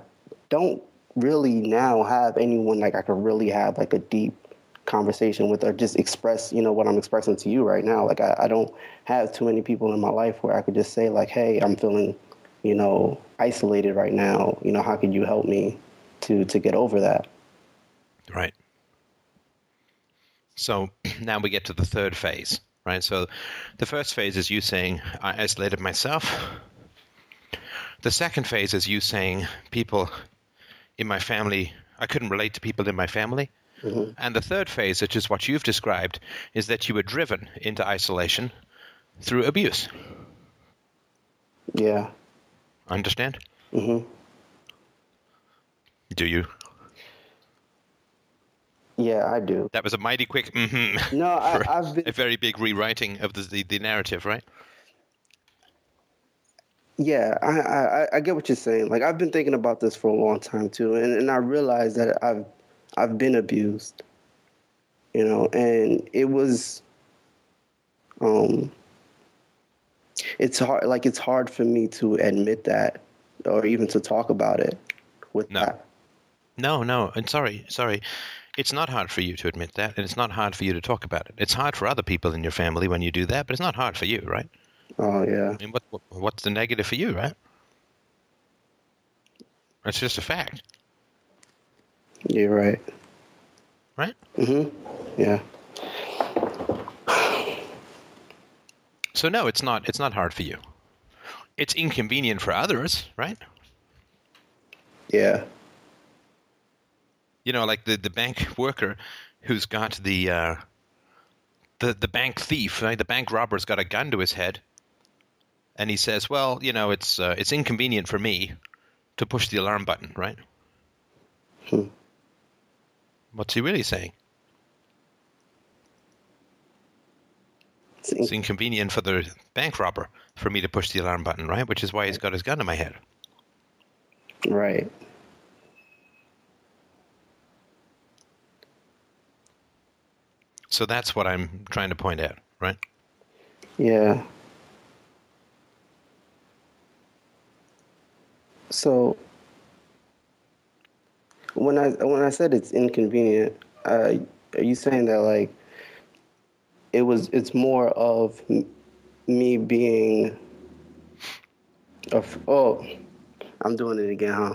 [SPEAKER 4] don't really now have anyone like I could really have like a deep conversation with or just express, you know, what I'm expressing to you right now. Like I, I don't have too many people in my life where I could just say like, hey, I'm feeling, you know, isolated right now. You know, how could you help me to to get over that?
[SPEAKER 1] Right. So now we get to the third phase, right? So the first phase is you saying, I isolated myself. The second phase is you saying, people in my family, I couldn't relate to people in my family.
[SPEAKER 4] Mm-hmm.
[SPEAKER 1] And the third phase, which is what you've described, is that you were driven into isolation through abuse.
[SPEAKER 4] Yeah.
[SPEAKER 1] Understand?
[SPEAKER 4] hmm
[SPEAKER 1] Do you?
[SPEAKER 4] Yeah, I do.
[SPEAKER 1] That was a mighty quick mm-hmm.
[SPEAKER 4] No, I, I've been.
[SPEAKER 1] a very big rewriting of the, the, the narrative, right?
[SPEAKER 4] Yeah, I, I I get what you're saying. Like I've been thinking about this for a long time too, and and I realized that I've I've been abused. You know, and it was. Um. It's hard. Like it's hard for me to admit that, or even to talk about it. With
[SPEAKER 1] No.
[SPEAKER 4] that.
[SPEAKER 1] No, no, and sorry, sorry. It's not hard for you to admit that, and it's not hard for you to talk about it. It's hard for other people in your family when you do that, but it's not hard for you, right?
[SPEAKER 4] Oh yeah.
[SPEAKER 1] I mean, what, what what's the negative for you, right? It's just a fact,
[SPEAKER 4] You're right.
[SPEAKER 1] right?
[SPEAKER 4] Mhm. Yeah.
[SPEAKER 1] So no, it's not. It's not hard for you. It's inconvenient for others, right?
[SPEAKER 4] Yeah.
[SPEAKER 1] You know, like the, the bank worker who's got the uh, the the bank thief, right? The bank robber's got a gun to his head, and he says, "Well, you know, it's uh, it's inconvenient for me to push the alarm button, right?"
[SPEAKER 4] Hmm.
[SPEAKER 1] What's he really saying?
[SPEAKER 4] It's
[SPEAKER 1] It's inconvenient for the bank robber for me to push the alarm button, right? Which is why he's got his gun to my head.
[SPEAKER 4] Right.
[SPEAKER 1] So that's what I'm trying to point out, right?
[SPEAKER 4] Yeah. So when I when I said it's inconvenient, uh, are you saying that like it was it's more of me being of oh I'm doing it again, huh?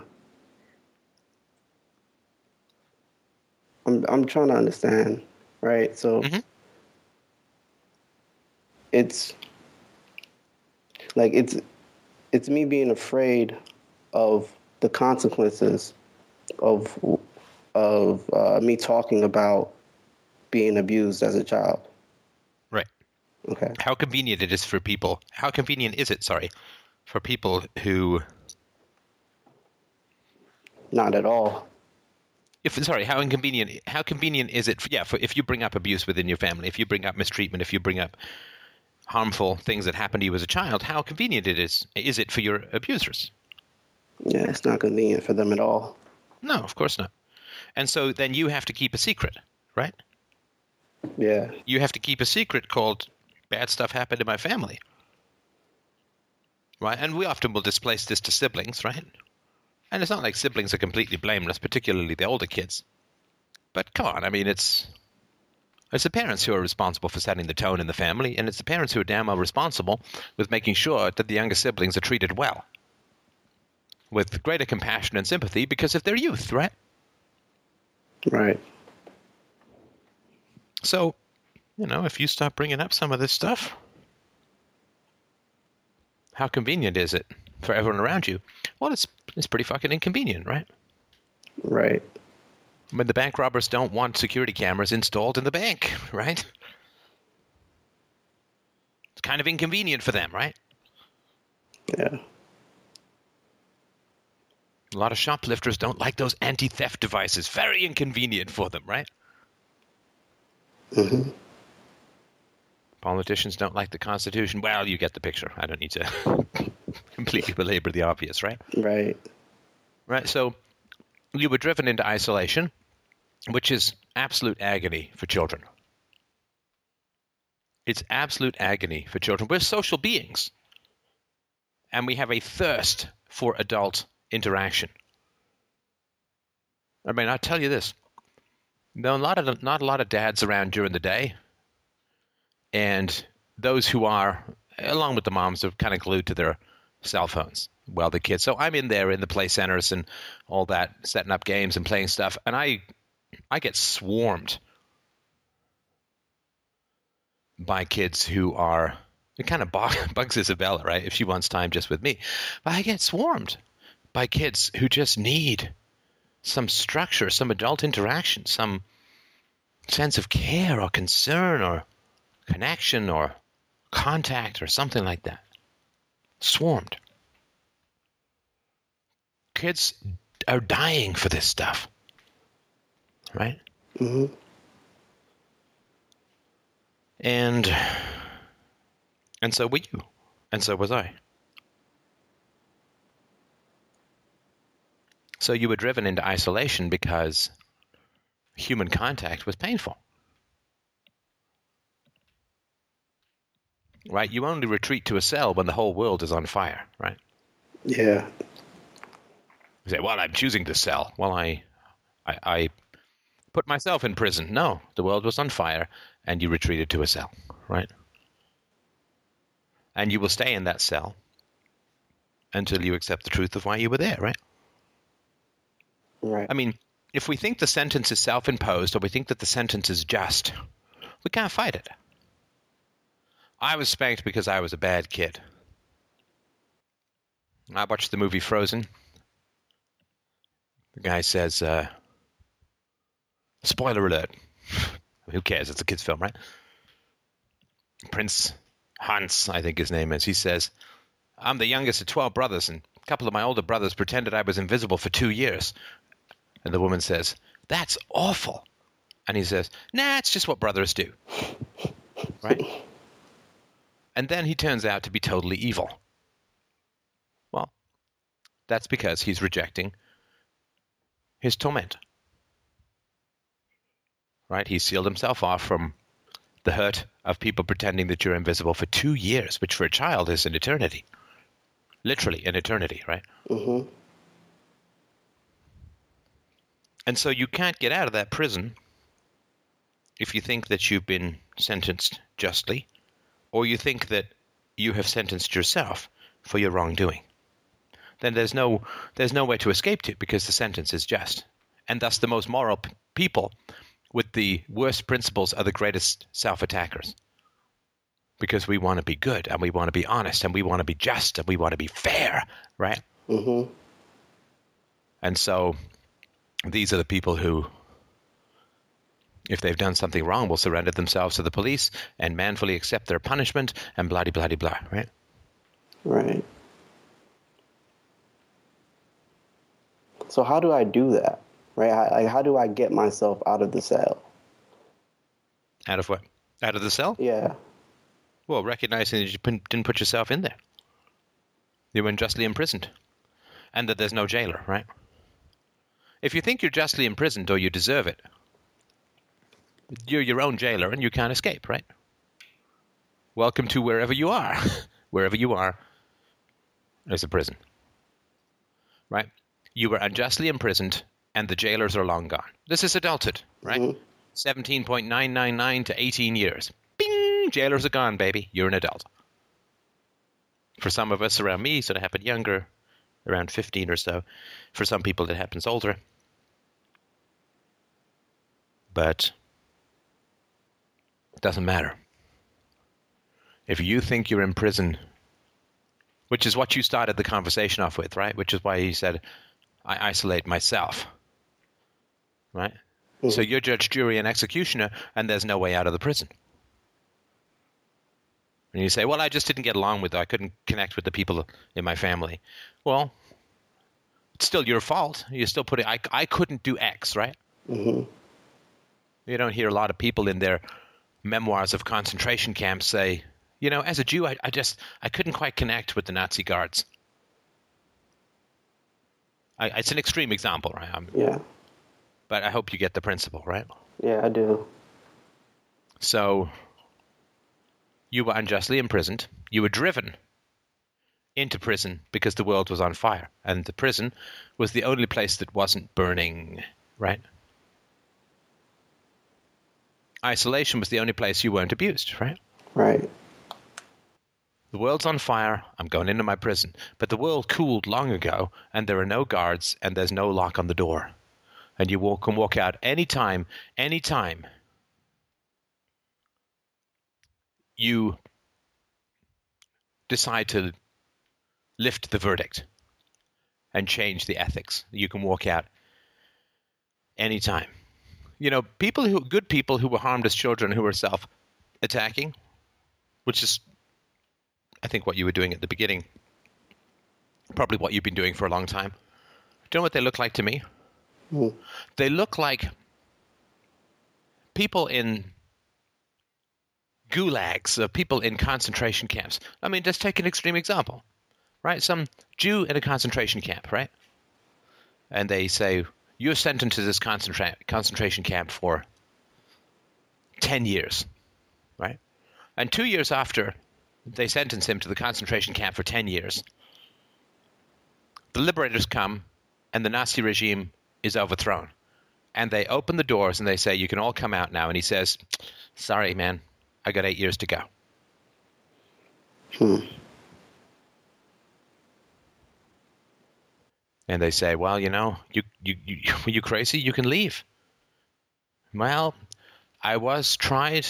[SPEAKER 4] I'm I'm trying to understand, right? So
[SPEAKER 1] Mhm.
[SPEAKER 4] it's like it's it's me being afraid of the consequences of of uh, me talking about being abused as a child.
[SPEAKER 1] Right.
[SPEAKER 4] Okay.
[SPEAKER 1] How convenient it is for people. How convenient is it, sorry, for people who
[SPEAKER 4] Not at all.
[SPEAKER 1] If sorry, how inconvenient how convenient is it yeah, for if you bring up abuse within your family, if you bring up mistreatment, if you bring up harmful things that happened to you as a child, how convenient it is is it for your abusers?
[SPEAKER 4] Yeah, it's not convenient for them at all.
[SPEAKER 1] No, of course not. And so then you have to keep a secret, right?
[SPEAKER 4] Yeah.
[SPEAKER 1] You have to keep a secret called bad stuff happened in my family. Right? And we often will displace this to siblings, right? And it's not like siblings are completely blameless, particularly the older kids. But come on, I mean it's it's the parents who are responsible for setting the tone in the family, and it's the parents who are damn well responsible with making sure that the younger siblings are treated well. With greater compassion and sympathy because of their youth, right?
[SPEAKER 4] Right.
[SPEAKER 1] So, you know, if you stop bringing up some of this stuff, how convenient is it for everyone around you? Well, it's it's pretty fucking inconvenient, right?
[SPEAKER 4] Right.
[SPEAKER 1] I mean, the bank robbers don't want security cameras installed in the bank, right? It's kind of inconvenient for them, right?
[SPEAKER 4] Yeah.
[SPEAKER 1] A lot of shoplifters don't like those anti-theft devices. Very inconvenient for them, right?
[SPEAKER 4] hmm
[SPEAKER 1] Politicians don't like the Constitution. Well, you get the picture. I don't need to completely belabor the obvious, right?
[SPEAKER 4] Right.
[SPEAKER 1] Right. So you were driven into isolation, which is absolute agony for children. It's absolute agony for children. We're social beings, and we have a thirst for adult interaction. I mean, I tell you this: no, a lot of not a lot of dads around during the day, and those who are, along with the moms, are kind of glued to their cell phones while the kids. So I'm in there in the play centers and all that, setting up games and playing stuff, and I, I get swarmed by kids who are it kind of bugs Isabella, right? If she wants time just with me, but I get swarmed by kids who just need some structure, some adult interaction, some sense of care or concern or connection or contact or something like that. Swarmed. Kids are dying for this stuff. Right?
[SPEAKER 4] Mm-hmm.
[SPEAKER 1] And and so were you. And so was I. So you were driven into isolation because human contact was painful. Right? You only retreat to a cell when the whole world is on fire, right?
[SPEAKER 4] Yeah.
[SPEAKER 1] You say, well, I'm choosing the cell. Well, I, I, I put myself in prison. No, the world was on fire and you retreated to a cell, right? And you will stay in that cell until you accept the truth of why you were there, right?
[SPEAKER 4] Right.
[SPEAKER 1] I mean, if we think the sentence is self imposed or we think that the sentence is just, we can't fight it. I was spanked because I was a bad kid. I watched the movie Frozen. The guy says, uh, spoiler alert. Who cares? It's a kid's film, right? Prince Hans, I think his name is. He says, I'm the youngest of 12 brothers, and a couple of my older brothers pretended I was invisible for two years. And the woman says, That's awful. And he says, Nah, it's just what brothers do. Right? And then he turns out to be totally evil. Well, that's because he's rejecting his torment. Right? He sealed himself off from the hurt of people pretending that you're invisible for two years, which for a child is an eternity. Literally an eternity, right?
[SPEAKER 4] Mm-hmm.
[SPEAKER 1] And so you can't get out of that prison if you think that you've been sentenced justly, or you think that you have sentenced yourself for your wrongdoing. Then there's no there's no way to escape to because the sentence is just, and thus the most moral p- people with the worst principles are the greatest self-attackers. Because we want to be good and we want to be honest and we want to be just and we want to be fair, right?
[SPEAKER 4] Mm-hmm.
[SPEAKER 1] And so these are the people who, if they've done something wrong, will surrender themselves to the police and manfully accept their punishment and blah blah blah blah. Right?
[SPEAKER 4] Right. So how do I do that? Right? How, like, how do I get myself out of the cell?
[SPEAKER 1] Out of what? Out of the cell?
[SPEAKER 4] Yeah.
[SPEAKER 1] Well, recognizing that you didn't put yourself in there. You were unjustly imprisoned, and that there's no jailer. Right? If you think you're justly imprisoned or you deserve it, you're your own jailer and you can't escape. Right? Welcome to wherever you are. wherever you are, there's a prison. Right? You were unjustly imprisoned, and the jailers are long gone. This is adulthood, right?
[SPEAKER 4] Mhm.
[SPEAKER 1] 17.999 to 18 years. Bing! Jailers are gone, baby. You're an adult. For some of us around me, so it happened younger, around 15 or so. For some people, it happens older. But doesn't matter. If you think you're in prison, which is what you started the conversation off with, right? Which is why you said, I isolate myself. Right? So you're judge, jury, and executioner, and there's no way out of the prison. And you say, well, I just didn't get along with it. I couldn't connect with the people in my family. Well, it's still your fault. You're still putting, I, I couldn't do X, right?
[SPEAKER 4] Mm-hmm.
[SPEAKER 1] You don't hear a lot of people in their memoirs of concentration camps say, you know, as a Jew, I, I just, I couldn't quite connect with the Nazi guards. I, it's an extreme example, right? I'm,
[SPEAKER 4] Yeah.
[SPEAKER 1] but I hope you get the principle, right?
[SPEAKER 4] Yeah, I do.
[SPEAKER 1] So you were unjustly imprisoned. You were driven into prison because the world was on fire, and the prison was the only place that wasn't burning, right? Isolation was the only place you weren't abused, right?
[SPEAKER 4] Right.
[SPEAKER 1] The world's on fire. I'm going into my prison. But the world cooled long ago, and there are no guards, and there's no lock on the door. And you walk, and walk out anytime, anytime you decide to lift the verdict and change the ethics. You can walk out anytime. You know, people who good people who were harmed as children who were self attacking, which is I think what you were doing at the beginning. Probably what you've been doing for a long time. Do you know what they look like to me?
[SPEAKER 4] Mm.
[SPEAKER 1] They look like people in gulags, uh, people in concentration camps. I mean, just take an extreme example, right? Some Jew in a concentration camp, right? And they say, You're sentenced to this concentra- concentration camp for 10 years, right? And two years after they sentence him to the concentration camp for 10 years, the liberators come and the Nazi regime is overthrown. And they open the doors and they say, You can all come out now. And he says, Sorry, man, I got eight years to go.
[SPEAKER 4] Hmm.
[SPEAKER 1] And they say, Well, you know, you, you, you, were you crazy? You can leave. Well, I was tried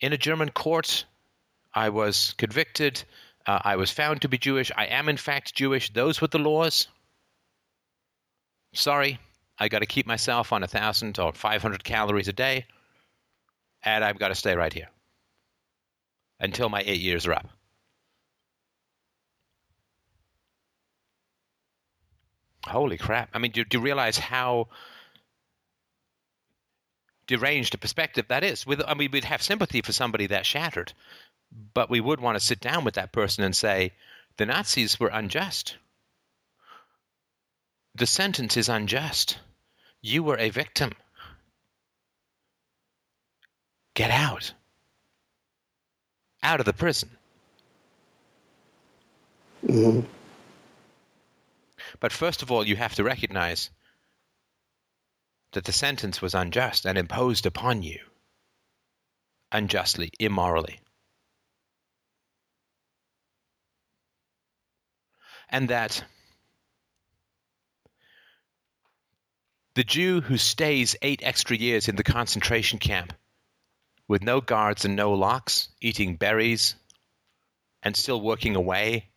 [SPEAKER 1] in a German court. I was convicted. Uh, I was found to be Jewish. I am, in fact, Jewish. Those were the laws. Sorry, I got to keep myself on a thousand or five hundred calories a day, and I've got to stay right here until my eight years are up. Holy crap! I mean, do, do you realize how deranged a perspective that is? With, I mean, we'd have sympathy for somebody that shattered, but we would want to sit down with that person and say, the Nazis were unjust. The sentence is unjust. You were a victim. Get out. Out of the prison.
[SPEAKER 4] hmm
[SPEAKER 1] But first of all, you have to recognize that the sentence was unjust and imposed upon you unjustly, immorally. And that the Jew who stays eight extra years in the concentration camp with no guards and no locks, eating berries and still working away,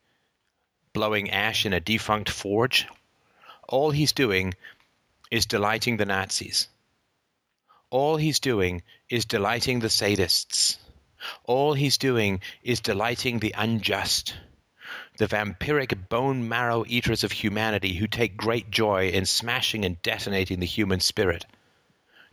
[SPEAKER 1] blowing ash in a defunct forge, all he's doing is delighting the Nazis. All he's doing is delighting the sadists. All he's doing is delighting the unjust, the vampiric bone marrow eaters of humanity who take great joy in smashing and detonating the human spirit.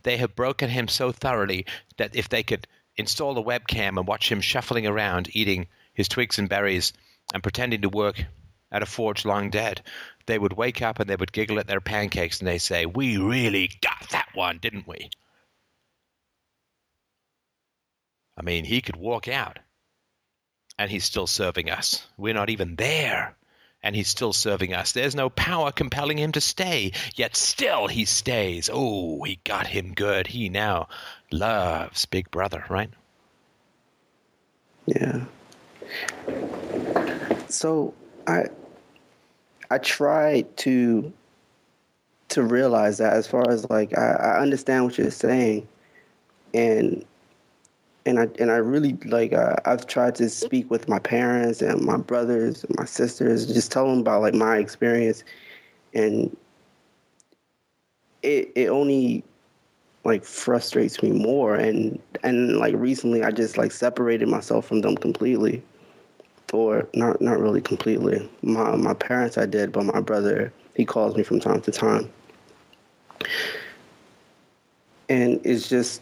[SPEAKER 1] They have broken him so thoroughly that if they could install a webcam and watch him shuffling around eating his twigs and berries and pretending to work at a forge long dead, they would wake up and they would giggle at their pancakes and they say, We really got that one, didn't we? I mean, he could walk out and he's still serving us. We're not even there and he's still serving us. There's no power compelling him to stay, yet still he stays. Oh, he got him good. He now loves Big Brother, right?
[SPEAKER 4] Yeah. So I I try to to realize that as far as like I, I understand what you're saying. And and I and I really like uh, I've tried to speak with my parents and my brothers and my sisters, just tell them about like my experience, and it it only like frustrates me more. And and like recently I just like separated myself from them completely, or not not really completely. My my parents I did, but my brother he calls me from time to time, and it's just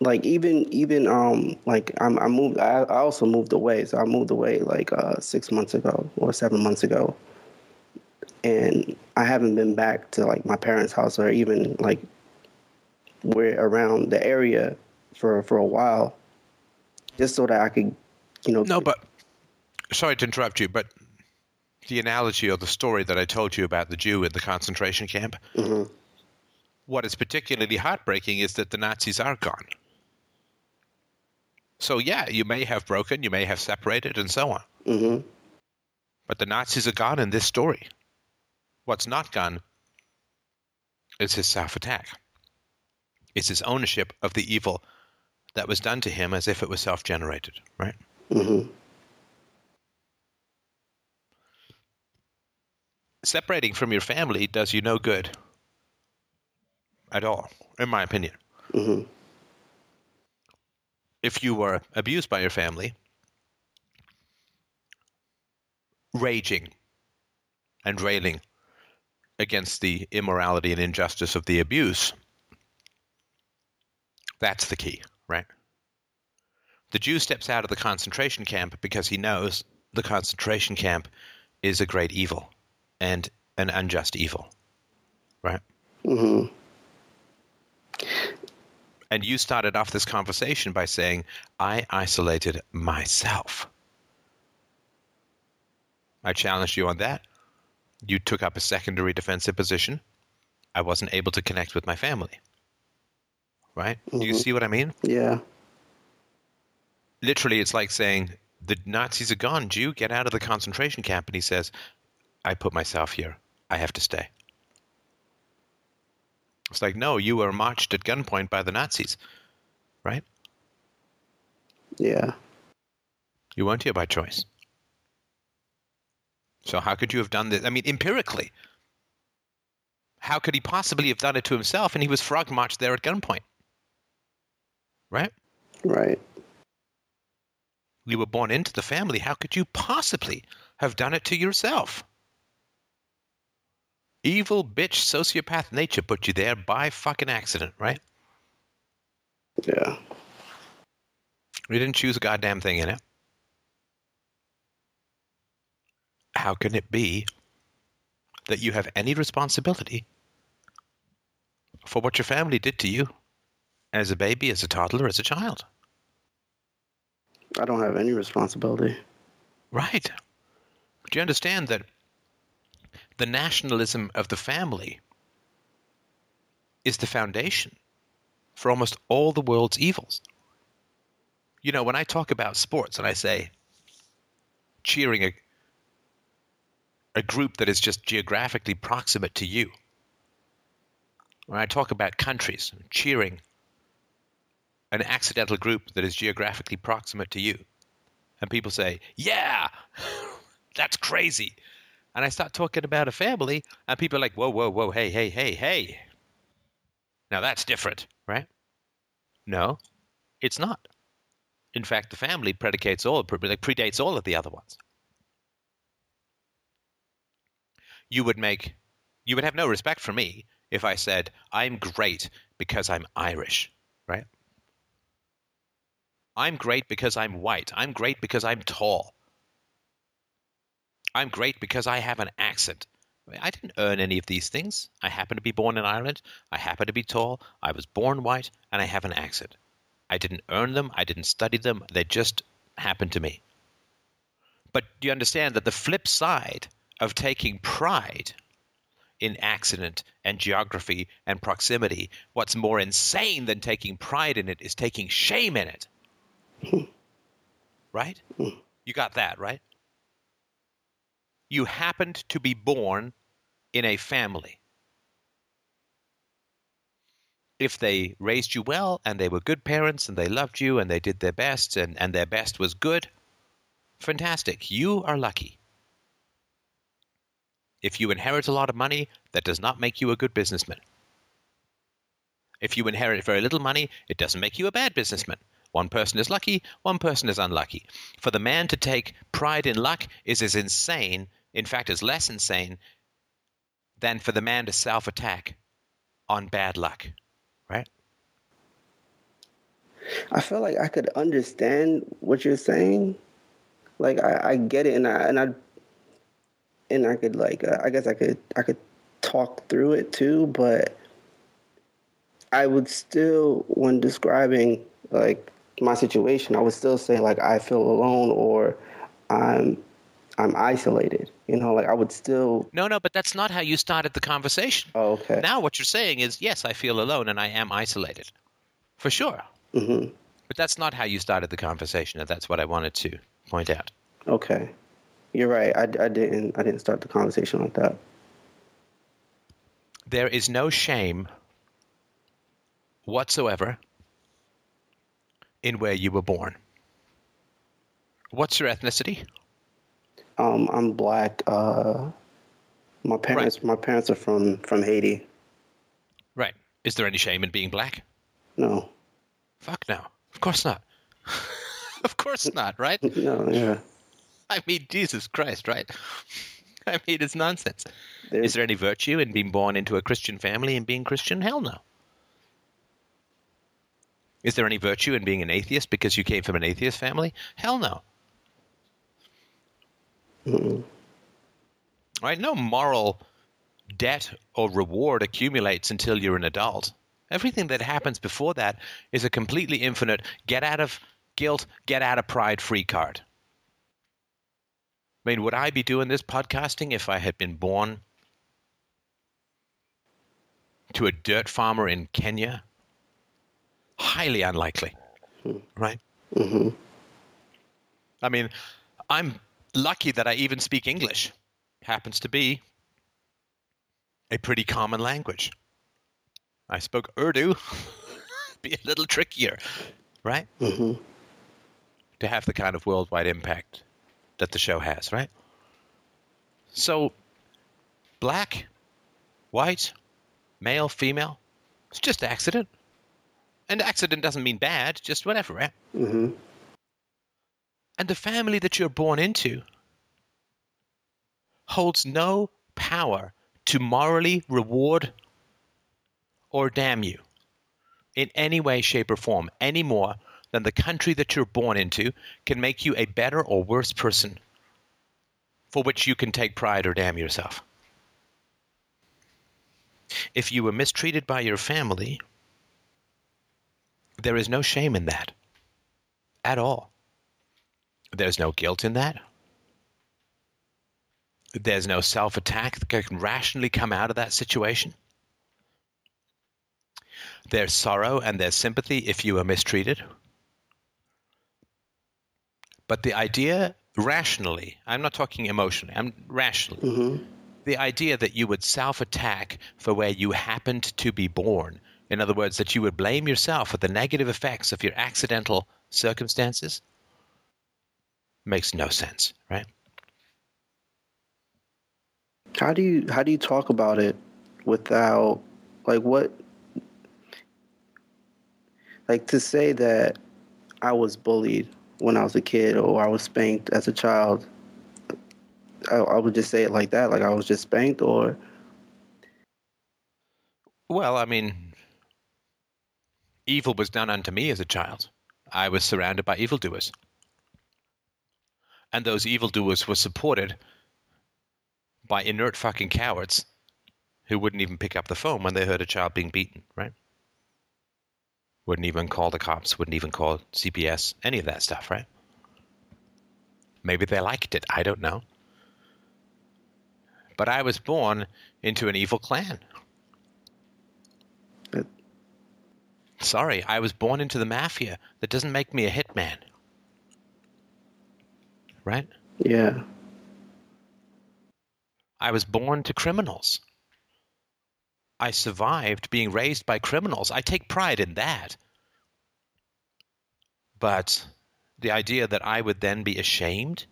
[SPEAKER 4] like even even um like I'm, I moved I, I also moved away. So I moved away like uh six months ago or seven months ago. And I haven't been back to like my parents' house or even like we're around the area for for a while just so that I could you know
[SPEAKER 1] No, but sorry to interrupt you, but the analogy or the story that I told you about the Jew in the concentration camp,
[SPEAKER 4] Mhm.
[SPEAKER 1] what is particularly heartbreaking is that the Nazis are gone. So, yeah, you may have broken, you may have separated, and so on.
[SPEAKER 4] Mhm.
[SPEAKER 1] But the Nazis are gone in this story. What's not gone is his self attack, it's his ownership of the evil that was done to him as if it was self generated, right?
[SPEAKER 4] Mhm.
[SPEAKER 1] Separating from your family does you no good at all, in my opinion.
[SPEAKER 4] Mhm.
[SPEAKER 1] If you were abused by your family, raging and railing against the immorality and injustice of the abuse, that's the key? The Jew steps out of the concentration camp because he knows the concentration camp is a great evil and an unjust evil, right?
[SPEAKER 4] Mhm.
[SPEAKER 1] And you started off this conversation by saying, I isolated myself. I challenged you on that. You took up a secondary defensive position. I wasn't able to connect with my family. Right? Do you
[SPEAKER 4] Mhm.
[SPEAKER 1] see what I mean?
[SPEAKER 4] Yeah.
[SPEAKER 1] Literally, it's like saying, the Nazis are gone. Jew, get out of the concentration camp. And he says, I put myself here. I have to stay. It's like, no, you were marched at gunpoint by the Nazis. Right?
[SPEAKER 4] Yeah.
[SPEAKER 1] You weren't here by choice. So how could you have done this? I mean, empirically, how could he possibly have done it to himself? And he was frog marched there at gunpoint, right?
[SPEAKER 4] Right.
[SPEAKER 1] You were born into the family. How could you possibly have done it to yourself? Evil bitch sociopath nature put you there by fucking accident, right?
[SPEAKER 4] Yeah.
[SPEAKER 1] We didn't choose a goddamn thing in it. How can it be that you have any responsibility for what your family did to you as a baby, as a toddler, as a child?
[SPEAKER 4] I don't have any responsibility.
[SPEAKER 1] Right. Do you understand that the nationalism of the family is the foundation for almost all the world's evils? You know, when I talk about sports and I say cheering a, a group that is just geographically proximate to you, when I talk about countries cheering an accidental group that is geographically proximate to you, and people say, "Yeah, that's crazy," and I start talking about a family, and people are like, "Whoa, whoa, whoa, hey, hey, hey, hey." Now that's different, right? No, it's not. In fact, the family predicates all predates all of the other ones. You would make, you would have no respect for me if I said I'm great because I'm Irish, right? I'm great because I'm white. I'm great because I'm tall. I'm great because I have an accent. I, didn't earn any of these things. I happen to be born in Ireland. I happen to be tall. I was born white, and I have an accent. I didn't earn them. I didn't study them. They just happened to me. But do you understand that the flip side of taking pride in accident and geography and proximity, what's more insane than taking pride in it is taking shame in it? right? You got that, right? You happened to be born in a family. If they raised you well and they were good parents and they loved you and they did their best and, and their best was good, fantastic. You are lucky. If you inherit a lot of money, that does not make you a good businessman. If you inherit very little money, it doesn't make you a bad businessman. One person is lucky, one person is unlucky. For the man to take pride in luck is as insane, in fact, is less insane than for the man to self attack on bad luck, right?
[SPEAKER 4] I feel like I could understand what you're saying. Like I, I get it, and I and I and I could like uh, I guess I could I could talk through it too, but I would still, when describing like my situation, I would still say like I feel alone or I'm I'm isolated. You know, like I would still.
[SPEAKER 1] No, no, but that's not how you started the conversation.
[SPEAKER 4] Oh, okay.
[SPEAKER 1] Now what you're saying is yes, I feel alone and I am isolated, for sure.
[SPEAKER 4] hmm
[SPEAKER 1] But that's not how you started the conversation, and that's what I wanted to point out.
[SPEAKER 4] Okay, you're right. I, I didn't I didn't start the conversation like that.
[SPEAKER 1] There is no shame whatsoever in where you were born. What's your ethnicity?
[SPEAKER 4] Um, I'm black. Uh, my parents, my parents are from from Haiti.
[SPEAKER 1] Right. Is there any shame in being black?
[SPEAKER 4] No,
[SPEAKER 1] Fuck no. Of course not. of course not, right?
[SPEAKER 4] no, yeah.
[SPEAKER 1] I mean, Jesus Christ, right? I mean, it's nonsense.
[SPEAKER 4] There's,
[SPEAKER 1] Is there any virtue in being born into a Christian family and being Christian? Hell no. Is there any virtue in being an atheist because you came from an atheist family? Hell no.
[SPEAKER 4] mm,
[SPEAKER 1] Right? No moral debt or reward accumulates until you're an adult. Everything that happens before that is a completely infinite get out of guilt, get out of pride free card. I mean, would I be doing this podcasting if I had been born to a dirt farmer in Kenya? Highly unlikely, right?
[SPEAKER 4] hmm
[SPEAKER 1] I mean, I'm lucky that I even speak English. Happens to be a pretty common language. I spoke Urdu, be a little trickier, right?
[SPEAKER 4] hmm
[SPEAKER 1] To have the kind of worldwide impact that the show has, right? So, black, white, male, female, it's just accident. And accident doesn't mean bad, just whatever, right?
[SPEAKER 4] hmm
[SPEAKER 1] And the family that you're born into holds no power to morally reward or damn you in any way, shape, or form any more than the country that you're born into can make you a better or worse person for which you can take pride or damn yourself. If you were mistreated by your family, there is no shame in that at all. There's no guilt in that. There's no self attack that can rationally come out of that situation. There's sorrow and there's sympathy if you are mistreated. But the idea rationally, I'm not talking emotionally, I'm rationally,
[SPEAKER 4] hmm
[SPEAKER 1] the idea that you would self attack for where you happened to be born, in other words, that you would blame yourself for the negative effects of your accidental circumstances, makes no sense, right?
[SPEAKER 4] How do you how do you talk about it without like what like to say that I was bullied when I was a kid or I was spanked as a child? I, I would just say it like that, like I was just spanked, or
[SPEAKER 1] Well, I mean, evil was done unto me as a child. I was surrounded by evildoers. And those evildoers were supported by inert fucking cowards who wouldn't even pick up the phone when they heard a child being beaten, right? Wouldn't even call the cops, wouldn't even call CPS, any of that stuff, right? Maybe they liked it, I don't know. But I was born into an evil clan. Sorry, I was born into the mafia. That doesn't make me a hitman. Right?
[SPEAKER 4] yeah,
[SPEAKER 1] I was born to criminals. I survived being raised by criminals. I take pride in that. But the idea that I would then be ashamed?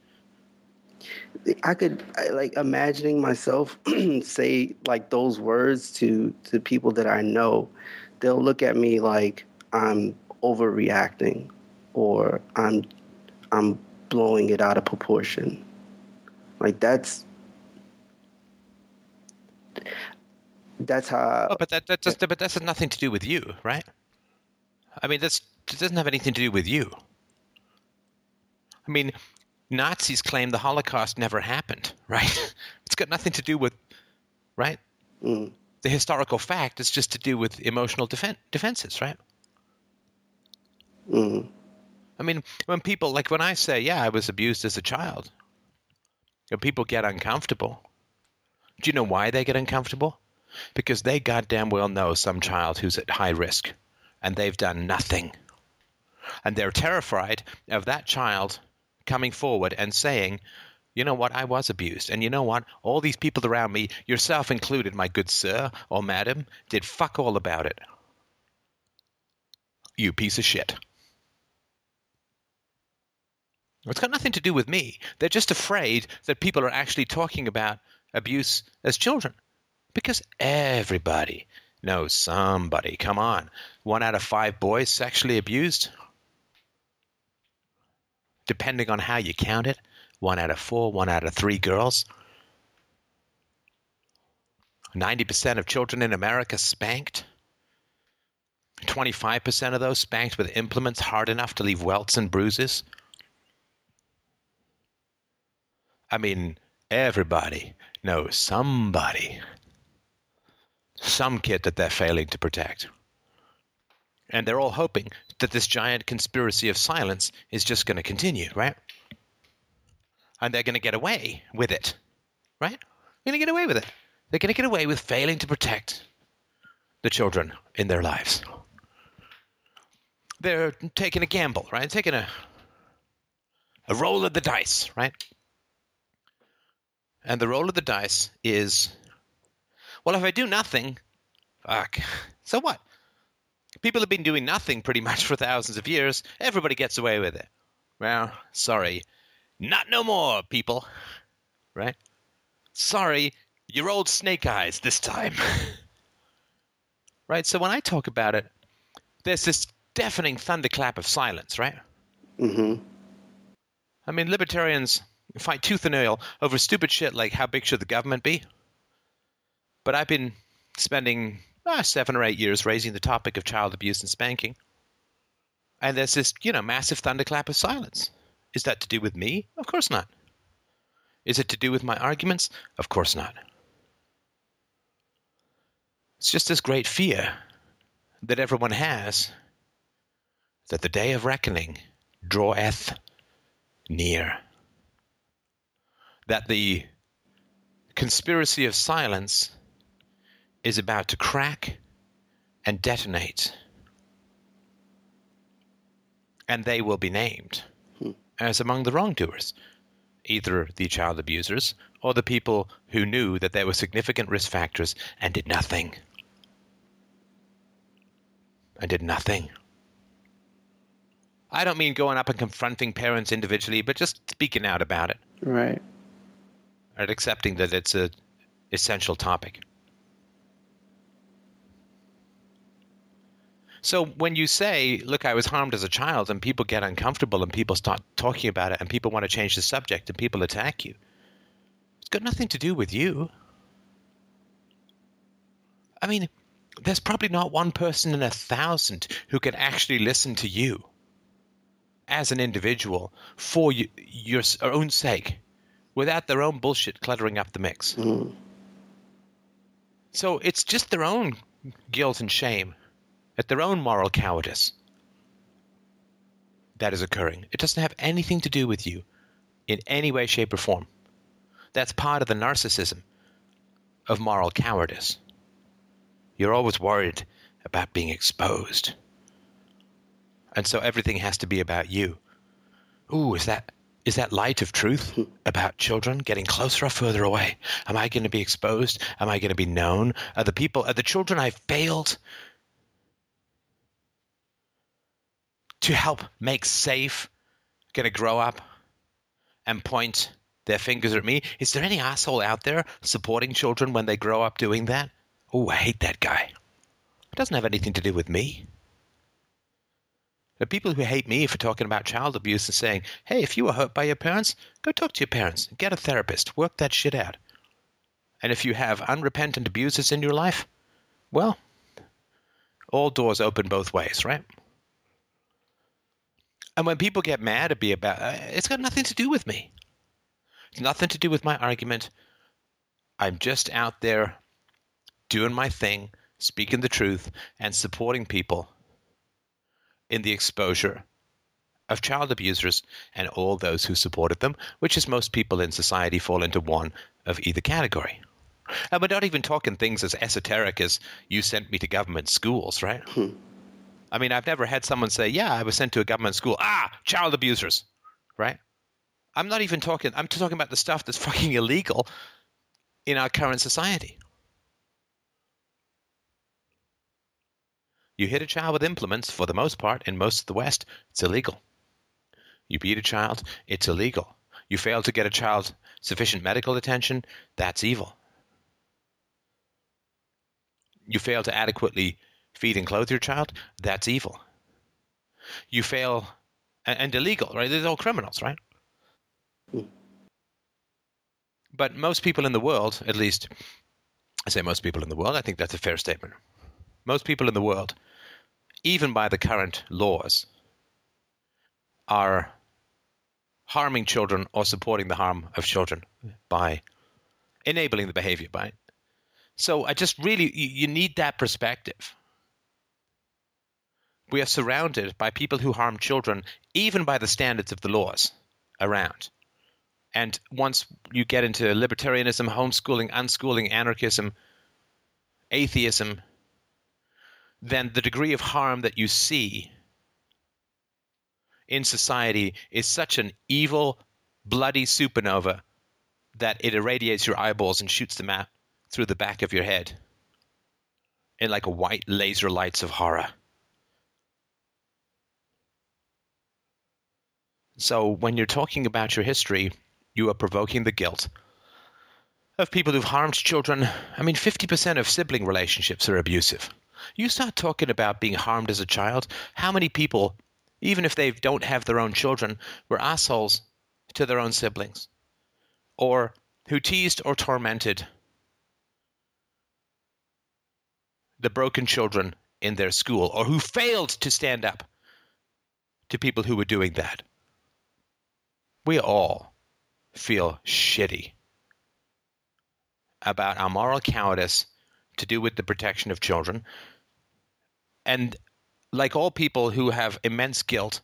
[SPEAKER 4] I could I, like imagining myself say like those words to to people that I know. They'll look at me like I'm overreacting, or I'm I'm blowing it out of proportion. Like that's that's how.
[SPEAKER 1] Oh, but that, that just, but that's has nothing to do with you, right? I mean, that's it doesn't have anything to do with you. I mean, Nazis claim the Holocaust never happened, right? It's got nothing to do with, right?
[SPEAKER 4] Mm,
[SPEAKER 1] The historical fact is just to do with emotional defen- defenses, right?
[SPEAKER 4] mm,
[SPEAKER 1] I mean, when people like when I say, "Yeah, I was abused as a child," and people get uncomfortable. Do you know why they get uncomfortable? Because they goddamn well know some child who's at high risk, and they've done nothing, and they're terrified of that child coming forward and saying, "You know what? I was abused, and you know what? All these people around me, yourself included, my good sir or madam, did fuck all about it. You piece of shit." It's got nothing to do with me. They're just afraid that people are actually talking about abuse as children. Because everybody knows somebody. Come on. One out of five boys sexually abused. Depending on how you count it, one out of four, one out of three girls. 90% of children in America spanked. 25% of those spanked with implements hard enough to leave welts and bruises. I mean, everybody knows somebody, some kid that they're failing to protect. And they're all hoping that this giant conspiracy of silence is just going to continue, right? And they're going to get away with it, right? They're going to get away with it. They're going to get away with failing to protect the children in their lives. They're taking a gamble, right? Taking a a roll of the dice, right? And the roll of the dice is, well, if I do nothing, fuck. So what? People have been doing nothing pretty much for thousands of years. Everybody gets away with it. Well, sorry. Not no more, people. Right? Sorry, you rolled snake eyes this time. right? So when I talk about it, there's this deafening thunderclap of silence, right?
[SPEAKER 4] Mm-hmm.
[SPEAKER 1] I mean, libertarians fight tooth and nail over stupid shit like how big should the government be? But I've been spending ah, seven or eight years raising the topic of child abuse and spanking. And there's this, you know, massive thunderclap of silence. Is that to do with me? Of course not. Is it to do with my arguments? Of course not. It's just this great fear that everyone has that the day of reckoning draweth near. That the conspiracy of silence is about to crack and detonate. And they will be named as among the wrongdoers, either the child abusers or the people who knew that there were significant risk factors and did nothing. And did nothing. I don't mean going up and confronting parents individually, but just speaking out about it.
[SPEAKER 4] Right.
[SPEAKER 1] And accepting that it's a essential topic. So when you say, "Look, I was harmed as a child," and people get uncomfortable, and people start talking about it, and people want to change the subject, and people attack you, it's got nothing to do with you. I mean, there's probably not one person in a thousand who can actually listen to you as an individual for you, your own sake without their own bullshit cluttering up the mix.
[SPEAKER 4] Mm.
[SPEAKER 1] So it's just their own guilt and shame at their own moral cowardice that is occurring. It doesn't have anything to do with you in any way, shape, or form. That's part of the narcissism of moral cowardice. You're always worried about being exposed. And so everything has to be about you. Ooh, is that is that light of truth about children getting closer or further away? Am I going to be exposed? Am I going to be known? Are the people, are the children I failed to help make safe going to grow up and point their fingers at me? Is there any asshole out there supporting children when they grow up doing that? Oh, I hate that guy. It doesn't have anything to do with me. The people who hate me for talking about child abuse and saying, hey, if you were hurt by your parents, go talk to your parents, get a therapist, work that shit out. And if you have unrepentant abusers in your life, well, all doors open both ways, right? And when people get mad at me about uh, it's got nothing to do with me. It's nothing to do with my argument. I'm just out there doing my thing, speaking the truth, and supporting people in the exposure of child abusers and all those who supported them, which is most people in society fall into one of either category. And we're not even talking things as esoteric as you sent me to government schools, right?
[SPEAKER 4] Hmm.
[SPEAKER 1] I mean, I've never had someone say, yeah, I was sent to a government school. Ah, child abusers, right? I'm not even talking, I'm talking about the stuff that's fucking illegal in our current society. You hit a child with implements, for the most part, in most of the West, it's illegal. You beat a child, it's illegal. You fail to get a child sufficient medical attention, that's evil. You fail to adequately feed and clothe your child, that's evil. You fail and, and illegal, right? They're all criminals, right? But most people in the world, at least, I say most people in the world, I think that's a fair statement. Most people in the world, even by the current laws, are harming children or supporting the harm of children by enabling the behavior by so i just really you need that perspective we are surrounded by people who harm children even by the standards of the laws around and once you get into libertarianism homeschooling unschooling anarchism atheism then the degree of harm that you see in society is such an evil, bloody supernova that it irradiates your eyeballs and shoots them out through the back of your head in like white laser lights of horror. So when you're talking about your history, you are provoking the guilt of people who've harmed children. I mean, 50% of sibling relationships are abusive. You start talking about being harmed as a child, how many people even if they don't have their own children, were assholes to their own siblings, or who teased or tormented the broken children in their school, or who failed to stand up to people who were doing that. We all feel shitty about our moral cowardice to do with the protection of children. And like all people who have immense guilt,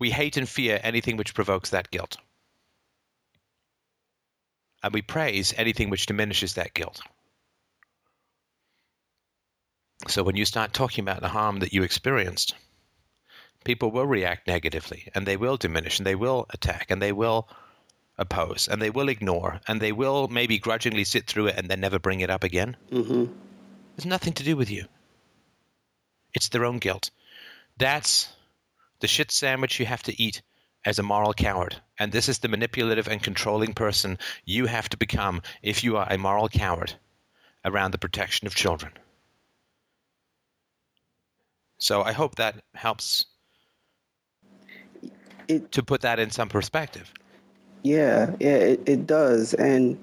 [SPEAKER 1] we hate and fear anything which provokes that guilt. And we praise anything which diminishes that guilt. So when you start talking about the harm that you experienced, people will react negatively and they will diminish and they will attack and they will oppose and they will ignore and they will maybe grudgingly sit through it and then never bring it up again.
[SPEAKER 4] Mm-hmm.
[SPEAKER 1] There's nothing to do with you. It's their own guilt. That's the shit sandwich you have to eat as a moral coward. And this is the manipulative and controlling person you have to become if you are a moral coward around the protection of children. So I hope that helps
[SPEAKER 4] It,
[SPEAKER 1] to put that in some perspective.
[SPEAKER 4] yeah, yeah, it, it does. And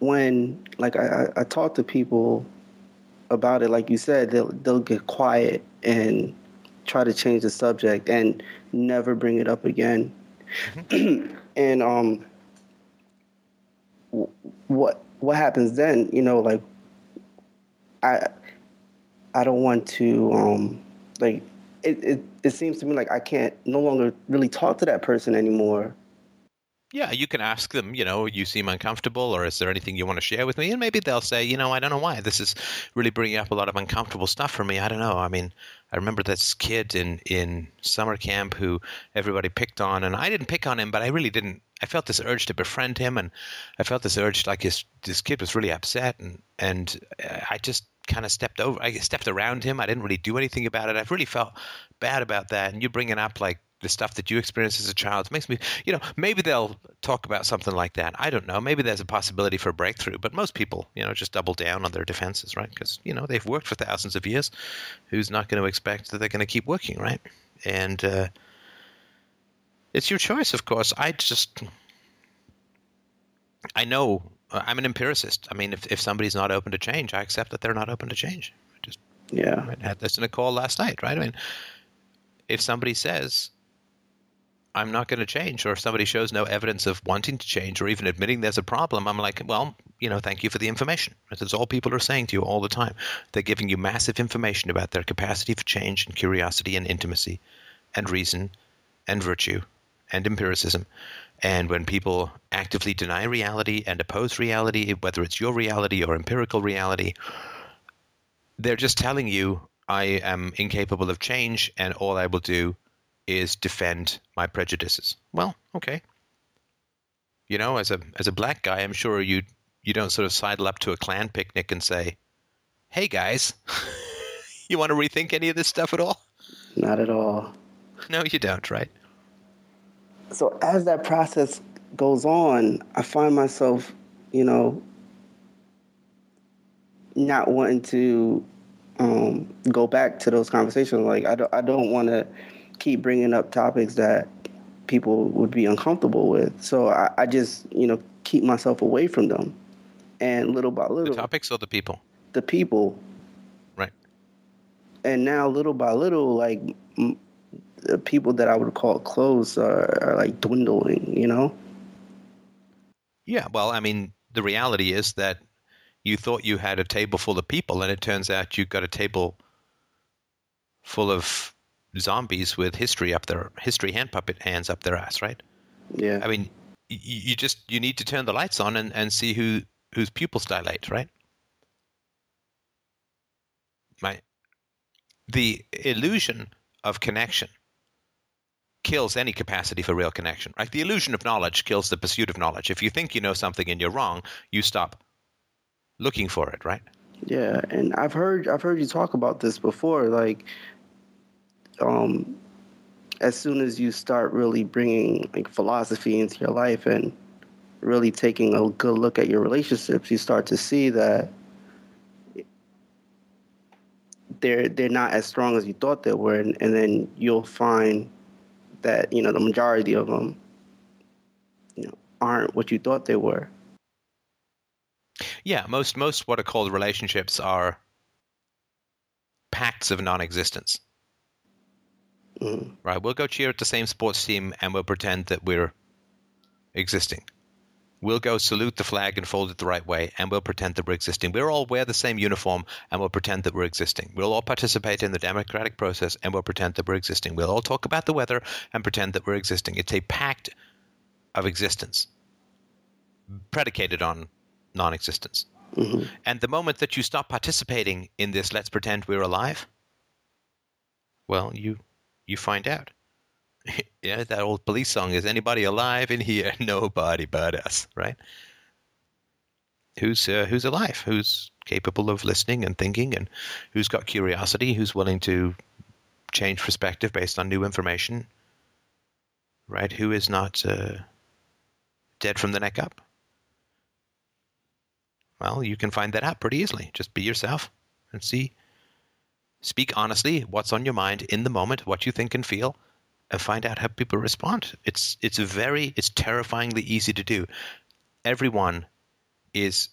[SPEAKER 4] when, like, I, I talk to people about it, like you said, they'll they'll get quiet and try to change the subject and never bring it up again. and um, what what happens then? You know, like I I don't want to um like it, it it seems to me like I can't no longer really talk to that person anymore.
[SPEAKER 1] Yeah, you can ask them, you know, you seem uncomfortable, or is there anything you want to share with me? And maybe they'll say, you know, I don't know why. This is really bringing up a lot of uncomfortable stuff for me. I don't know. I mean, I remember this kid in, in summer camp who everybody picked on, and I didn't pick on him, but I really didn't. I felt this urge to befriend him, and I felt this urge, like his, this kid was really upset, and, and uh, I just kind of stepped over, I stepped around him. I didn't really do anything about it. I've really felt bad about that. And you're bringing up, like, the stuff that you experienced as a child makes me you know maybe they'll talk about something like that i don't know maybe there's a possibility for a breakthrough but most people you know just double down on their defenses right because you know they've worked for thousands of years who's not going to expect that they're going to keep working right and uh, it's your choice of course i just i know i'm an empiricist i mean if, if somebody's not open to change i accept that they're not open to change I just
[SPEAKER 4] Yeah.
[SPEAKER 1] I had this in a call last night right i mean if somebody says I'm not going to change, or if somebody shows no evidence of wanting to change or even admitting there's a problem, I'm like, well, you know, thank you for the information. That's all people are saying to you all the time. They're giving you massive information about their capacity for change and curiosity and intimacy and reason and virtue and empiricism. And when people actively deny reality and oppose reality, whether it's your reality or empirical reality, they're just telling you, I am incapable of change, and all I will do is defend my prejudices. Well, okay. You know, as a as a black guy, I'm sure you you don't sort of sidle up to a Klan picnic and say, "Hey guys, you want to rethink any of this stuff at all?"
[SPEAKER 4] Not at all.
[SPEAKER 1] No, you don't, right?
[SPEAKER 4] So as that process goes on, I find myself, you know, not wanting to um, go back to those conversations. Like I don't, I don't want to keep bringing up topics that people would be uncomfortable with. So I, I just, you know, keep myself away from them. And little by little,
[SPEAKER 1] the topics or the people?
[SPEAKER 4] The people.
[SPEAKER 1] Right.
[SPEAKER 4] And now, little by little, like m- the people that I would call close are, are like dwindling. You know.
[SPEAKER 1] Yeah. Well, I mean, the reality is that you thought you had a table full of people, and it turns out you've got a table full of zombies with history up their history hand puppet hands up their ass, right?
[SPEAKER 4] Yeah.
[SPEAKER 1] I mean, you, you just you need to turn the lights on and, and see who whose pupils dilate, right? My the illusion of connection kills any capacity for real connection. Right? The illusion of knowledge kills the pursuit of knowledge. If you think you know something and you're wrong, you stop looking for it, right?
[SPEAKER 4] Yeah, and I've heard I've heard you talk about this before. Like, um, as soon as you start really bringing like philosophy into your life and really taking a good look at your relationships, you start to see that they're they're not as strong as you thought they were, and, and then you'll find that you know the majority of them, you know, aren't what you thought they were.
[SPEAKER 1] Yeah, most most what are called relationships are pacts of non-existence.
[SPEAKER 4] Mm.
[SPEAKER 1] Right? We'll go cheer at the same sports team and we'll pretend that we're existing. We'll go salute the flag and fold it the right way and we'll pretend that we're existing. We'll all wear the same uniform and we'll pretend that we're existing. We'll all participate in the democratic process and we'll pretend that we're existing. We'll all talk about the weather and pretend that we're existing. It's a pact of existence predicated on non existence.
[SPEAKER 4] Mm-hmm.
[SPEAKER 1] And the moment that you stop participating in this, let's pretend we're alive, well, you you find out. Yeah, that old police song is anybody alive in here? Nobody but us, right? Who's uh, who's alive? Who's capable of listening and thinking, and who's got curiosity? Who's willing to change perspective based on new information? Right? Who is not uh, dead from the neck up? Well, you can find that out pretty easily. Just be yourself and see. Speak honestly, what's on your mind in the moment, what you think and feel, find out how people respond. It's it's very it's terrifyingly easy to do. Everyone is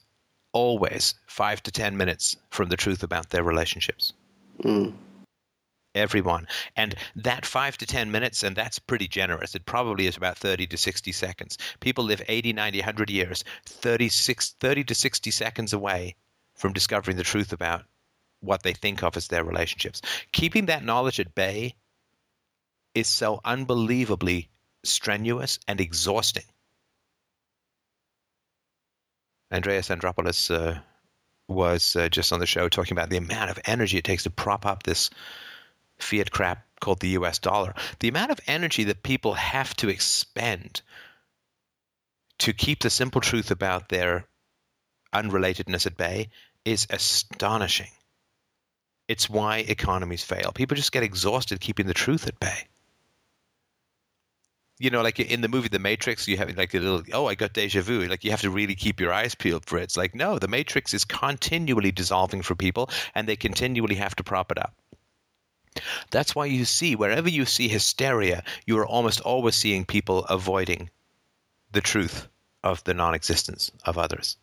[SPEAKER 1] always five to ten minutes from the truth about their relationships.
[SPEAKER 4] Mm.
[SPEAKER 1] Everyone. And that five to 10 minutes, and that's pretty generous. It probably is about 30 to 60 seconds. People live 80, 90, 100 years, 36, 30 to 60 seconds away from discovering the truth about what they think of as their relationships. Keeping that knowledge at bay is so unbelievably strenuous and exhausting. Andreas Antonopoulos uh, was uh, just on the show talking about the amount of energy it takes to prop up this fiat crap called the US dollar. The amount of energy that people have to expend to keep the simple truth about their unrelatedness at bay is astonishing. It's why economies fail. People just get exhausted keeping the truth at bay. You know, like in the movie The Matrix, you have like a little, oh, I got deja vu. Like you have to really keep your eyes peeled for it. It's like, no, the Matrix is continually dissolving for people and they continually have to prop it up. That's why you see, wherever you see hysteria, you are almost always seeing people avoiding the truth of the non existence of others.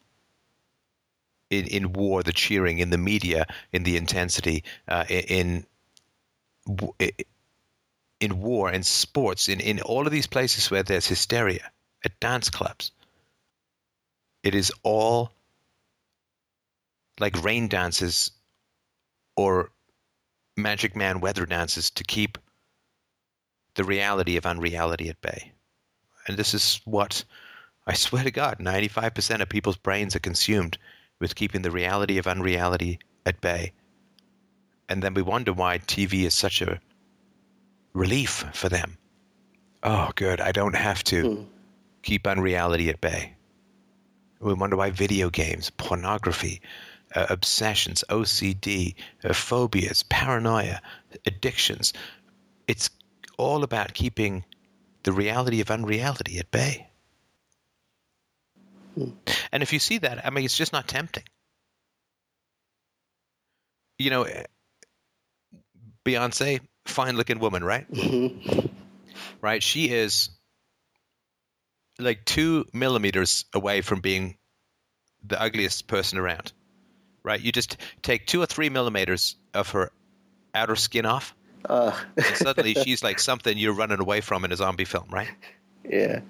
[SPEAKER 1] In, in war, the cheering, in the media, in the intensity, uh, in, in in war, in sports, in, in all of these places where there's hysteria, at dance clubs, it is all like rain dances or Magic Man weather dances to keep the reality of unreality at bay. And this is what I swear to God, 95% of people's brains are consumed with keeping the reality of unreality at bay. And then we wonder why TV is such a relief for them. Oh, good. I don't have to
[SPEAKER 4] Mm.
[SPEAKER 1] keep unreality at bay. We wonder why video games, pornography, uh, obsessions, OCD, uh, phobias, paranoia, addictions, it's all about keeping the reality of unreality at bay. And if you see that, I mean, it's just not tempting. You know, Beyonce, fine looking woman, right?
[SPEAKER 4] Mhm.
[SPEAKER 1] Right? She is like two millimeters away from being the ugliest person around. Right? You just take two or three millimeters of her outer skin off,
[SPEAKER 4] Uh,
[SPEAKER 1] and suddenly she's like something you're running away from in a zombie film, right?
[SPEAKER 4] yeah.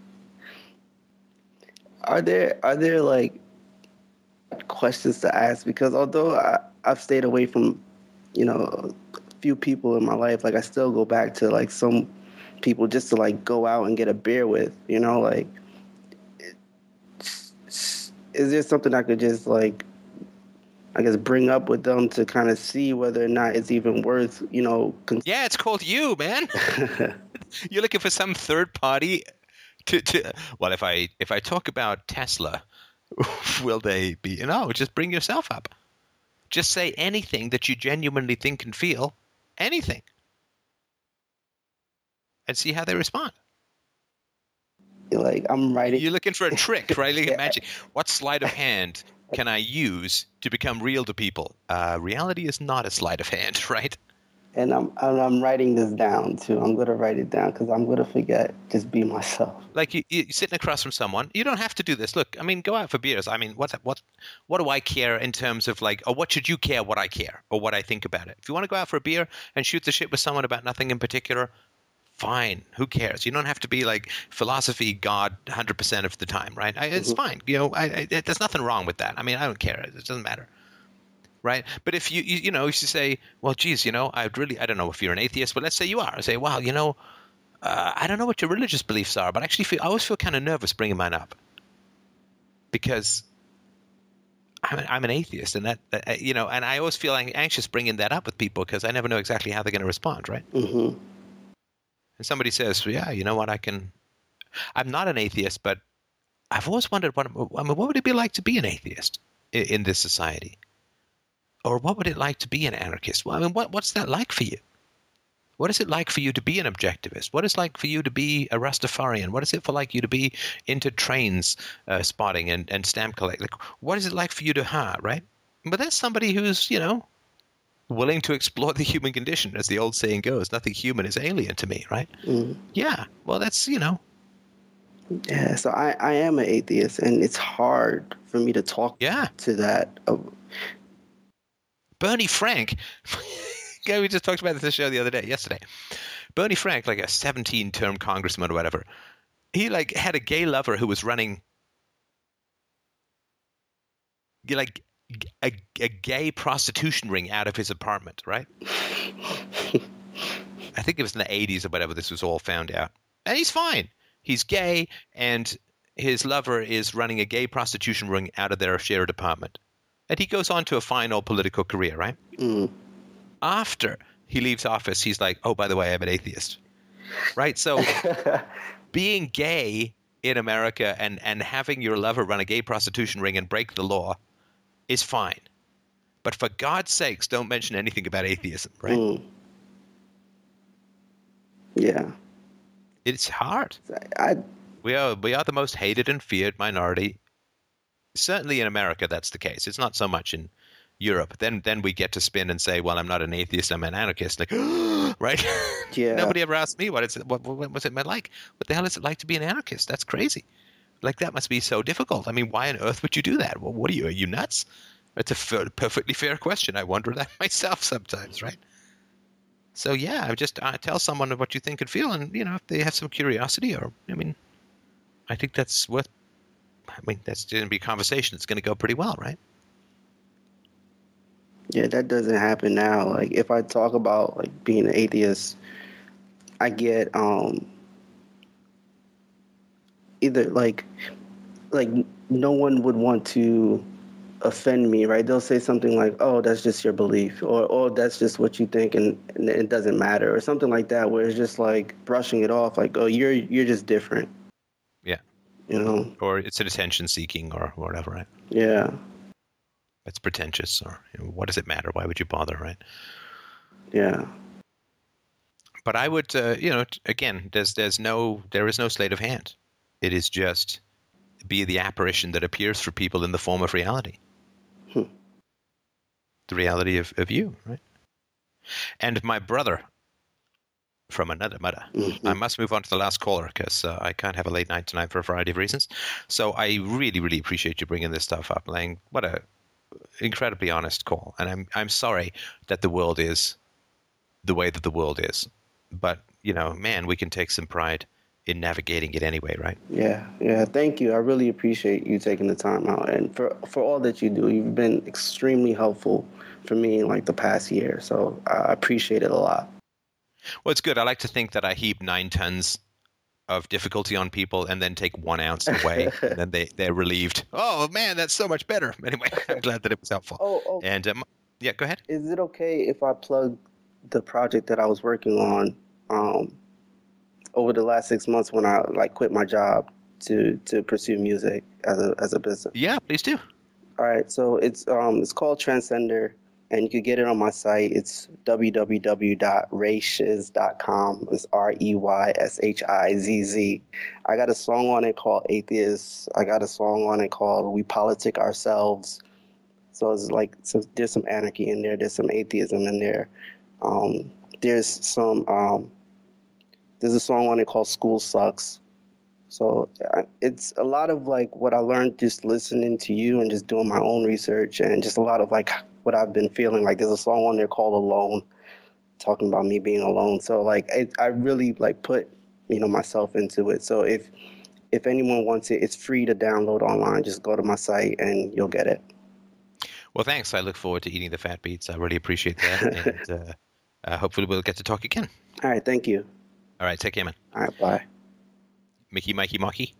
[SPEAKER 4] Are there are there like questions to ask? Because although I, I've stayed away from, you know, few people in my life, like I still go back to like some people just to like go out and get a beer with. You know, like is there something I could just like I guess bring up with them to kind of see whether or not it's even worth, you know, con-
[SPEAKER 1] Yeah, it's called you, man. You're looking for some third party to, to well if I if I talk about Tesla, will they be no, just bring yourself up. Just say anything that you genuinely think and feel. Anything. And see how they respond.
[SPEAKER 4] like I'm writing
[SPEAKER 1] You're looking for a trick, right? Like
[SPEAKER 4] Yeah.
[SPEAKER 1] magic. What sleight of hand can I use to become real to people? Uh, reality is not a sleight of hand, right?
[SPEAKER 4] And I'm and I'm writing this down too. I'm gonna write it down because I'm gonna forget. Just be myself.
[SPEAKER 1] like you, you're sitting across from someone. You don't have to do this. Look i mean go out for beers. I mean what what what do i care in terms of like or what should you care what i care or what i think about it? If you want to go out for a beer and shoot the shit with someone about nothing in particular fine. Who cares? You don't have to be like philosophy god 100% of the time right? I, it's mm-hmm. fine. You know I, I, there's nothing wrong with that. I mean i don't care. It doesn't matter right? But if you, you, you know, if you say, well, geez, you know, I'd really, I don't know if you're an atheist, but let's say you are. I say, wow, you know, uh, I don't know what your religious beliefs are, but I actually feel, I always feel kind of nervous bringing mine up because I'm, I'm an atheist, and that, that, you know, and I always feel anxious bringing that up with people because I never know exactly how they're going to respond, right?
[SPEAKER 4] Mm-hmm.
[SPEAKER 1] And somebody says, yeah, you know what, I can, I'm not an atheist, but I've always wondered what, I mean, what would it be like to be an atheist in, in this society? Or what would it like to be an anarchist? Well, I mean, what, what's that like for you? What is it like for you to be an objectivist? What is it like for you to be a Rastafarian? What is it for like you to be into trains uh, spotting and, and stamp collecting? Like, what is it like for you to ha, right? But that's somebody who's, you know, willing to explore the human condition, as the old saying goes. Nothing human is alien to me, right?
[SPEAKER 4] mm
[SPEAKER 1] Yeah. Well, that's, you know,
[SPEAKER 4] Yeah. So I I am an atheist, and it's hard for me to talk
[SPEAKER 1] yeah.
[SPEAKER 4] to that. Uh,
[SPEAKER 1] Barney Frank, guy we just talked about this show the other day, yesterday. Barney Frank, like a 17-term congressman or whatever, he like had a gay lover who was running, like a, a gay prostitution ring out of his apartment, right? I think it was in the 80s or whatever. This was all found out, and he's fine. He's gay, and his lover is running a gay prostitution ring out of their shared apartment. And he goes on to a fine old political career, right?
[SPEAKER 4] mm,
[SPEAKER 1] After he leaves office, he's like, oh, by the way, I'm an atheist. Right? So being gay in America and, and having your lover run a gay prostitution ring and break the law is fine. But for God's sakes, don't mention anything about atheism, right?
[SPEAKER 4] mm. Yeah.
[SPEAKER 1] It's hard.
[SPEAKER 4] I
[SPEAKER 1] We are we are the most hated and feared minority. Certainly in America, that's the case. It's not so much in Europe. Then then we get to spin and say, "Well, I'm not an atheist. I'm an anarchist." Like, right?
[SPEAKER 4] Yeah.
[SPEAKER 1] Nobody ever asked me what it's what, what was it like. What the hell is it like to be an anarchist? That's crazy. Like that must be so difficult. I mean, why on earth would you do that? Well, what are you? Are you nuts? It's a f- perfectly fair question. I wonder that myself sometimes, right? So yeah, I just uh, tell someone what you think and feel, and you know, if they have some curiosity, or I mean, I think that's worth. I mean, that's going to be a conversation. It's going to go pretty well, right?
[SPEAKER 4] Yeah, that doesn't happen now. Like if I talk about like being an atheist, I get um either like like no one would want to offend me, right? They'll say something like, "Oh, that's just your belief," or "Oh, that's just what you think, and, and it doesn't matter," or something like that, where it's just like brushing it off, like, "Oh, you're you're just different,". You know?
[SPEAKER 1] Or it's an attention seeking, or whatever, right?
[SPEAKER 4] Yeah,
[SPEAKER 1] It's pretentious, or you know, what does it matter? Why would you bother, right?
[SPEAKER 4] yeah,
[SPEAKER 1] but I would, uh, you know, again, there's there's no there is no sleight of hand. It is just be the apparition that appears for people in the form of reality.
[SPEAKER 4] Hmm.
[SPEAKER 1] The reality of, of you, right? And my brother from another mother.
[SPEAKER 4] Mhm.
[SPEAKER 1] I must move on to the last caller because uh, I can't have a late night tonight for a variety of reasons. So I really, really appreciate you bringing this stuff up, Lang. What a incredibly honest call, and I'm I'm sorry that the world is the way that the world is, but you know, man, we can take some pride in navigating it anyway, right?
[SPEAKER 4] Yeah, yeah. Thank you. I really appreciate you taking the time out and for for all that you do. You've been extremely helpful for me in like the past year. So I appreciate it a lot.
[SPEAKER 1] Well, it's good. I like to think that I heap nine tons of difficulty on people and then take one ounce away, and then they they're relieved. Oh man, that's so much better. Anyway, I'm glad that it was helpful.
[SPEAKER 4] Oh, oh
[SPEAKER 1] And um, yeah, go ahead.
[SPEAKER 4] is it okay if I plug the project that I was working on um, over the last six months when I like quit my job to to pursue music as a as a business?
[SPEAKER 1] Yeah, please do.
[SPEAKER 4] All right, so it's um it's called Transcender, and you can get it on my site. It's www.reyshizz.com. It's R E Y S H I Z Z. I got a song on it called Atheists. I got a song on it called We Politic Ourselves. So it's like so there's some anarchy in there. There's some atheism in there. Um, there's some um, there's a song on it called School Sucks. So it's a lot of like what I learned just listening to you and just doing my own research and just a lot of like what I've been feeling. Like there's a song on there called Alone, talking about me being alone. So like it, I really like put you know myself into it. So if if anyone wants it, it's free to download online. Just go to my site and you'll get it.
[SPEAKER 1] Well, thanks. I look forward to eating the fat beats. I really appreciate that, and uh, uh, hopefully we'll get to talk again.
[SPEAKER 4] All right, thank you.
[SPEAKER 1] All right, take care, man.
[SPEAKER 4] All right, bye.
[SPEAKER 1] Mickey, Mikey, Mocky.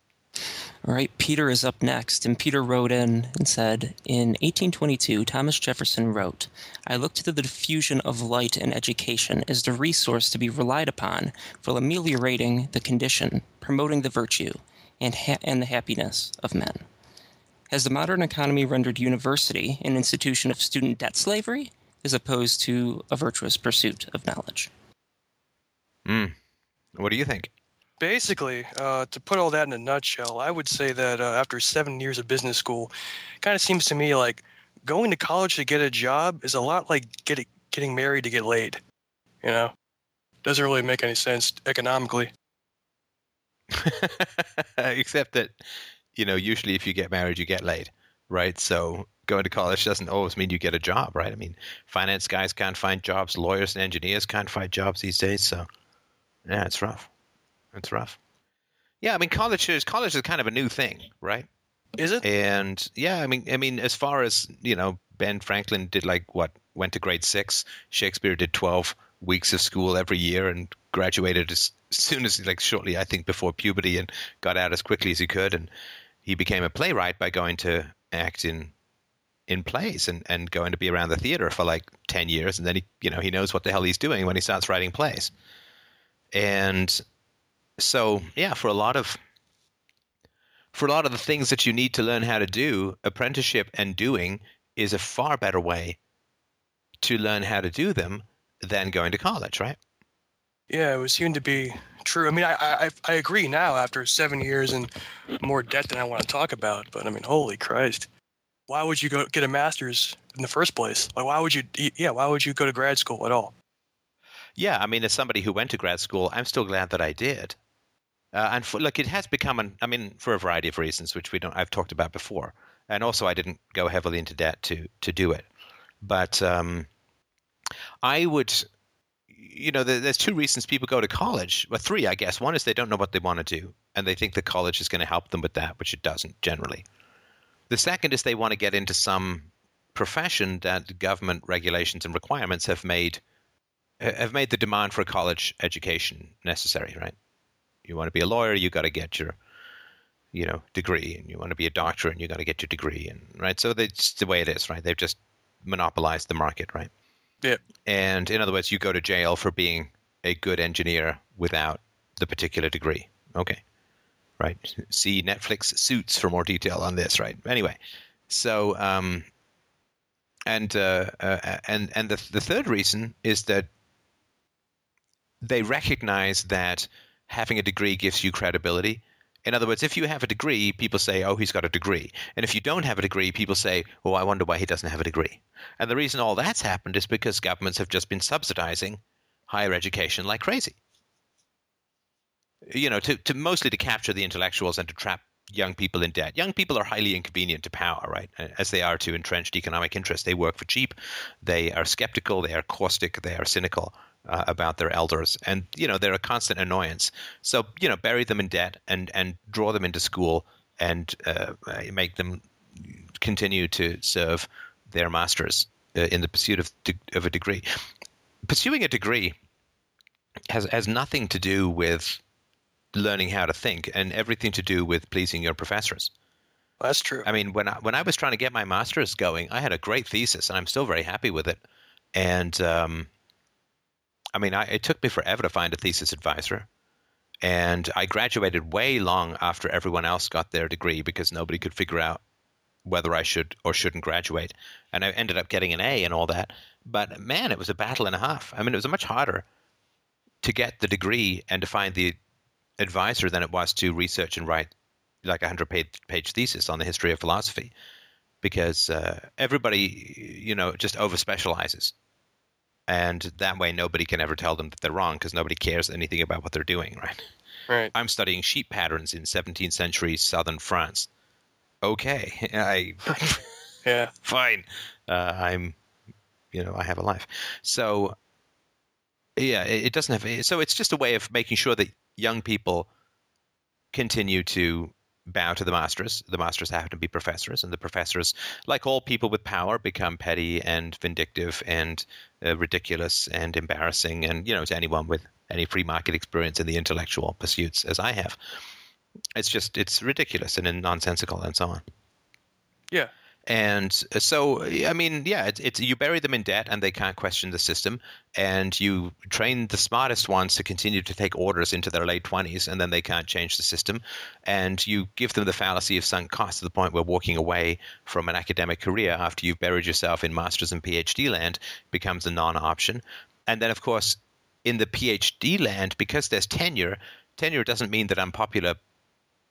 [SPEAKER 2] All right, Peter is up next, and Peter wrote in and said, In 1822, Thomas Jefferson wrote, I look to the diffusion of light and education as the resource to be relied upon for ameliorating the condition, promoting the virtue, and, ha- and the happiness of men. Has the modern economy rendered university an institution of student debt slavery as opposed to a virtuous pursuit of knowledge?
[SPEAKER 1] Mm. What do you think?
[SPEAKER 5] Basically, uh, to put all that in a nutshell, I would say that uh, after seven years of business school, it kind of seems to me like going to college to get a job is a lot like getting getting married to get laid. You know, doesn't really make any sense economically.
[SPEAKER 1] Except that, you know, usually if you get married, you get laid, right? So going to college doesn't always mean you get a job, right? I mean, finance guys can't find jobs, lawyers and engineers can't find jobs these days. So, yeah, it's rough. It's rough. Yeah, I mean, college is college is kind of a new thing, right?
[SPEAKER 5] Is it?
[SPEAKER 1] And yeah, I mean, I mean, as far as you know, Ben Franklin did like what went to grade six. Shakespeare did twelve weeks of school every year and graduated as soon as like shortly, I think, before puberty, and got out as quickly as he could. And he became a playwright by going to act in in plays and, and going to be around the theater for like 10 years and then he you know he knows what the hell he's doing when he starts writing plays and so yeah for a lot of for a lot of the things that you need to learn how to do apprenticeship and doing is a far better way to learn how to do them than going to college right
[SPEAKER 5] Yeah, it was seem to be true. I mean, I, I I agree now after seven years and more debt than I want to talk about. But I mean, holy Christ, why would you go get a master's in the first place? Like, why would you? Yeah, why would you go to grad school at all?
[SPEAKER 1] Yeah, I mean, as somebody who went to grad school, I'm still glad that I did. Uh, and for, look, it has become an. I mean, for a variety of reasons, which we don't. I've talked about before, and also I didn't go heavily into debt to to do it. But um, I would, you know, there, there's two reasons people go to college. Well, three, I guess. One is they don't know what they want to do, and they think the college is going to help them with that, which it doesn't generally. The second is they want to get into some profession that government regulations and requirements have made have made the demand for a college education necessary, right? You want to be a lawyer, you got to get your, you know, degree, and you want to be a doctor, and you got to get your degree, and right. So that's the way it is, right? They've just monopolized the market, right?
[SPEAKER 5] Yeah.
[SPEAKER 1] And in other words, you go to jail for being a good engineer without the particular degree. Okay, right? See Netflix Suits for more detail on this, right? Anyway, so um, and uh, uh, and and the the third reason is that they recognize that having a degree gives you credibility. In other words, if you have a degree, people say, oh, he's got a degree. And if you don't have a degree, people say, oh, I wonder why he doesn't have a degree. And the reason all that's happened is because governments have just been subsidizing higher education like crazy. You know, to, to mostly to capture the intellectuals and to trap young people in debt. Young people are highly inconvenient to power, right? As they are to entrenched economic interests. They work for cheap. They are skeptical. They are caustic. They are cynical uh, about their elders, and you know they're a constant annoyance. So you know, bury them in debt and and draw them into school and uh, make them continue to serve their masters uh, in the pursuit of of a degree. Pursuing a degree has has nothing to do with learning how to think and everything to do with pleasing your professors.
[SPEAKER 5] That's true.
[SPEAKER 1] I mean, when I, when I was trying to get my master's going, I had a great thesis, and I'm still very happy with it. And um, I mean, I, it took me forever to find a thesis advisor. And I graduated way long after everyone else got their degree because nobody could figure out whether I should or shouldn't graduate. And I ended up getting an A and all that. But man, it was a battle and a half. I mean, it was much harder to get the degree and to find the advisor than it was to research and write like a 100 page, page thesis on the history of philosophy because uh, everybody, you know, just over specializes and that way nobody can ever tell them that they're wrong because nobody cares anything about what they're doing, right?
[SPEAKER 5] Right.
[SPEAKER 1] I'm studying sheep patterns in 17th century southern France. Okay, I
[SPEAKER 5] yeah,
[SPEAKER 1] fine. Uh, I'm, you know, I have a life. So, yeah, it, it doesn't have. So it's just a way of making sure that young people continue to bow to the masters. The masters happen to be professors, and the professors, like all people with power, become petty and vindictive and uh, ridiculous and embarrassing, and you know, to anyone with any free market experience in the intellectual pursuits, as I have. It's just it's ridiculous and nonsensical and so on.
[SPEAKER 5] Yeah,
[SPEAKER 1] and uh, so, I mean, yeah, it's, it's, you bury them in debt and they can't question the system, and you train the smartest ones to continue to take orders into their late twenties, and then they can't change the system, and you give them the fallacy of sunk costs to the point where walking away from an academic career after you've buried yourself in masters and PhD land becomes a non-option, and then of course, in the PhD land, because there's tenure, tenure doesn't mean that unpopular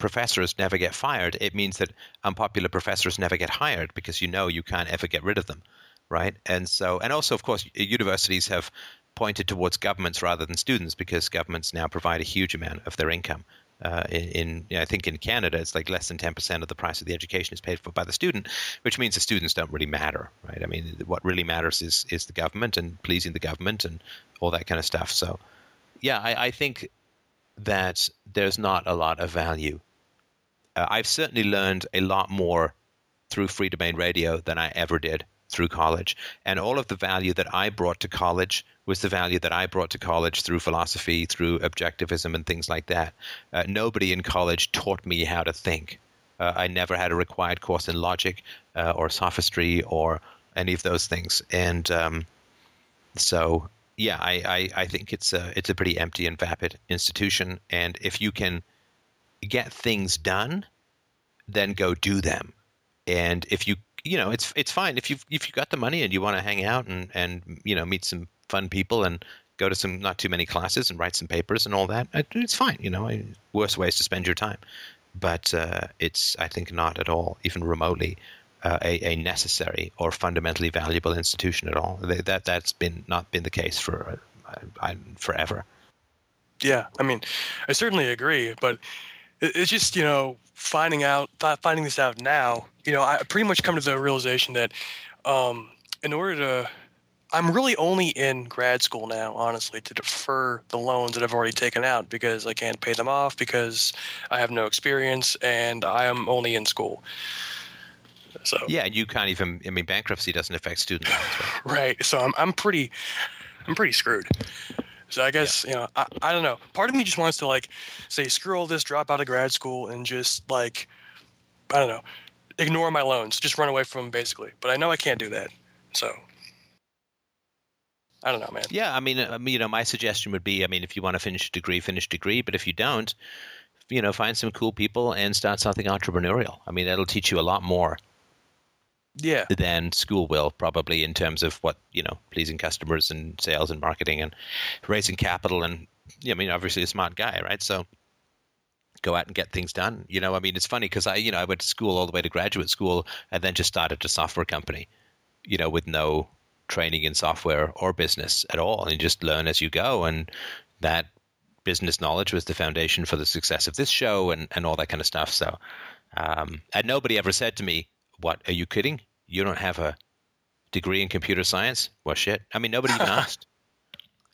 [SPEAKER 1] professors never get fired, it means that unpopular professors never get hired because you know you can't ever get rid of them, right? And so, and also, of course, universities have pointed towards governments rather than students because governments now provide a huge amount of their income. Uh, in, in you know, I think in Canada, it's like less than 10% of the price of the education is paid for by the student, which means the students don't really matter, right? I mean, what really matters is is the government and pleasing the government and all that kind of stuff. So, yeah, I, I think that there's not a lot of value uh, I've certainly learned a lot more through Freedomain Radio than I ever did through college. And all of the value that I brought to college was the value that I brought to college through philosophy, through objectivism, and things like that. Uh, nobody in college taught me how to think. Uh, I never had a required course in logic uh, or sophistry or any of those things. And um, so, yeah, I, I, I, think it's a, it's a pretty empty and vapid institution. And if you can get things done, then go do them. And if you you know it's it's fine. If you if you got the money and you want to hang out and and you know meet some fun people and go to some not too many classes and write some papers and all that it's fine you know worse ways to spend your time. But uh, it's i think not at all even remotely uh, a, a, necessary or fundamentally valuable institution at all. That that's been not been the case for uh, forever.
[SPEAKER 5] Yeah i mean i certainly agree but it's just you know finding out finding this out now you know i pretty much come to the realization that um, in order to i'm really only in grad school now honestly to defer the loans that i've already taken out because i can't pay them off because i have no experience and i am only in school. So.
[SPEAKER 1] Yeah you can't even i mean bankruptcy doesn't affect student loans
[SPEAKER 5] right? right. So i'm, I'm pretty i'm pretty screwed so I guess yeah. you know I, I don't know. Part of me just wants to like say screw all this, drop out of grad school, and just like I don't know, ignore my loans, just run away from them basically. But I know I can't do that. So I don't know, man.
[SPEAKER 1] Yeah, I mean, uh, you know, my suggestion would be, I mean, if you want to finish a degree, finish a degree. But if you don't, you know, find some cool people and start something entrepreneurial. I mean, that'll teach you a lot more
[SPEAKER 5] Yeah.
[SPEAKER 1] than school will probably in terms of what you know pleasing customers and sales and marketing and raising capital and I mean obviously a smart guy right? So go out and get things done you know? I mean it's funny because I you know I went to school all the way to graduate school and then just started a software company you know with no training in software or business at all. And just learn as you go and that business knowledge was the foundation for the success of this show and, and all that kind of stuff. So um, and nobody ever said to me what are you kidding? You don't have a degree in computer science? Well shit. I mean nobody even asked.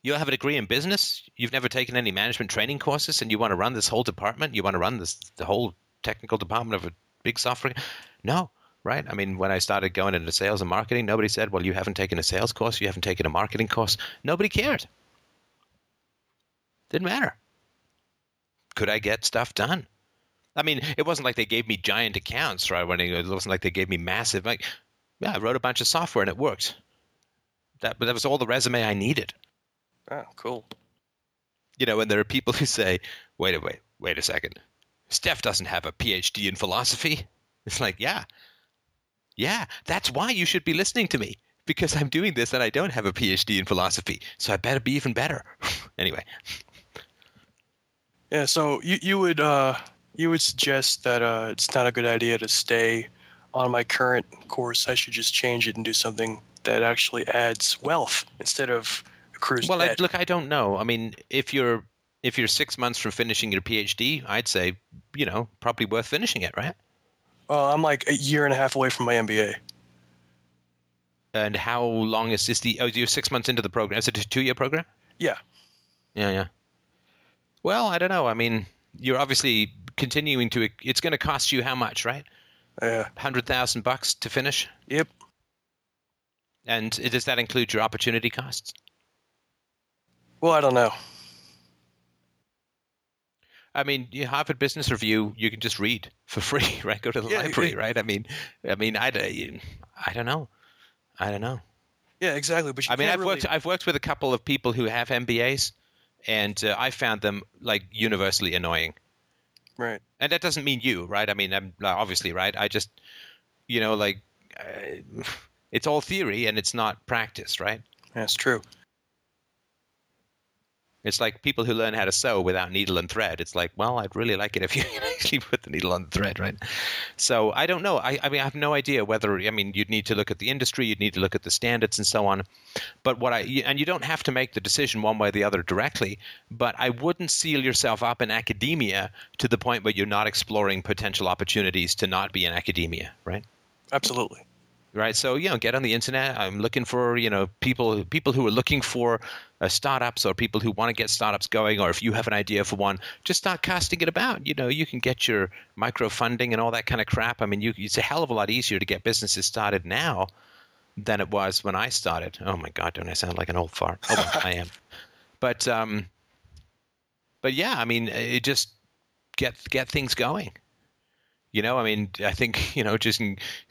[SPEAKER 1] You have a degree in business? You've never taken any management training courses and you want to run this whole department? You want to run this the whole technical department of a big software? No right? I mean when i started going into sales and marketing nobody said well you haven't taken a sales course you haven't taken a marketing course. Nobody cared. Didn't matter. Could i get stuff done I mean, it wasn't like they gave me giant accounts, right? When it, it wasn't like they gave me massive. Like, yeah, I wrote a bunch of software and it worked. That, but that was all the resume I needed.
[SPEAKER 5] Oh, cool.
[SPEAKER 1] You know, and there are people who say, "Wait a wait, wait a second, Steph doesn't have a PhD in philosophy." It's like, yeah, yeah, that's why you should be listening to me because I'm doing this and I don't have a PhD in philosophy, so I better be even better. anyway,
[SPEAKER 5] Yeah. So you you would uh you would suggest that uh it's not a good idea to stay on my current course. I should just change it and do something that actually adds wealth instead of accrues
[SPEAKER 1] well, I, look, I don't know. I mean, if you're if you're six months from finishing your PhD, I'd say, you know, probably worth finishing it, right?
[SPEAKER 5] Well, I'm like a year and a half away from my MBA.
[SPEAKER 1] And how long is this? The oh, you're six months into the program. Is it a two-year program?
[SPEAKER 5] Yeah.
[SPEAKER 1] Yeah, yeah. Well, I don't know. I mean, you're obviously continuing to. It's going to cost you how much, right?
[SPEAKER 5] Yeah.
[SPEAKER 1] Hundred thousand bucks to finish.
[SPEAKER 5] Yep.
[SPEAKER 1] And does that include your opportunity costs?
[SPEAKER 5] Well, I don't know.
[SPEAKER 1] I mean, you Harvard Business Review, you can just read for free, right? Go to the
[SPEAKER 5] Yeah,
[SPEAKER 1] library, right? I mean, I mean, I, I don't know, I don't know.
[SPEAKER 5] Yeah, exactly. But
[SPEAKER 1] I mean, I've
[SPEAKER 5] really...
[SPEAKER 1] worked, I've worked with a couple of people who have MBAs, and uh, I found them like universally annoying.
[SPEAKER 5] Right.
[SPEAKER 1] And that doesn't mean you, right? I mean, I'm obviously right. I just, you know, like, uh, it's all theory and it's not practice, right?
[SPEAKER 5] That's true.
[SPEAKER 1] It's like people who learn how to sew without needle and thread. It's like, well, I'd really like it if you actually put the needle on the thread, right? So I don't know. I, I mean, I have no idea whether. I mean, you'd need to look at the industry, you'd need to look at the standards and so on. But what I and you don't have to make the decision one way or the other directly. But I wouldn't seal yourself up in academia to the point where you're not exploring potential opportunities to not be in academia, right?
[SPEAKER 5] Absolutely.
[SPEAKER 1] Right? So you know, get on the internet. I'm looking for you know people people who are looking for uh, startups or people who want to get startups going, or if you have an idea for one, just start casting it about. You know, you can get your micro funding and all that kind of crap. I mean, you, it's a hell of a lot easier to get businesses started now than it was when I started. Oh my God, don't I sound like an old fart? Oh, well, I am. But um, but yeah, I mean, it just get get things going. You know, I mean, I think you know, just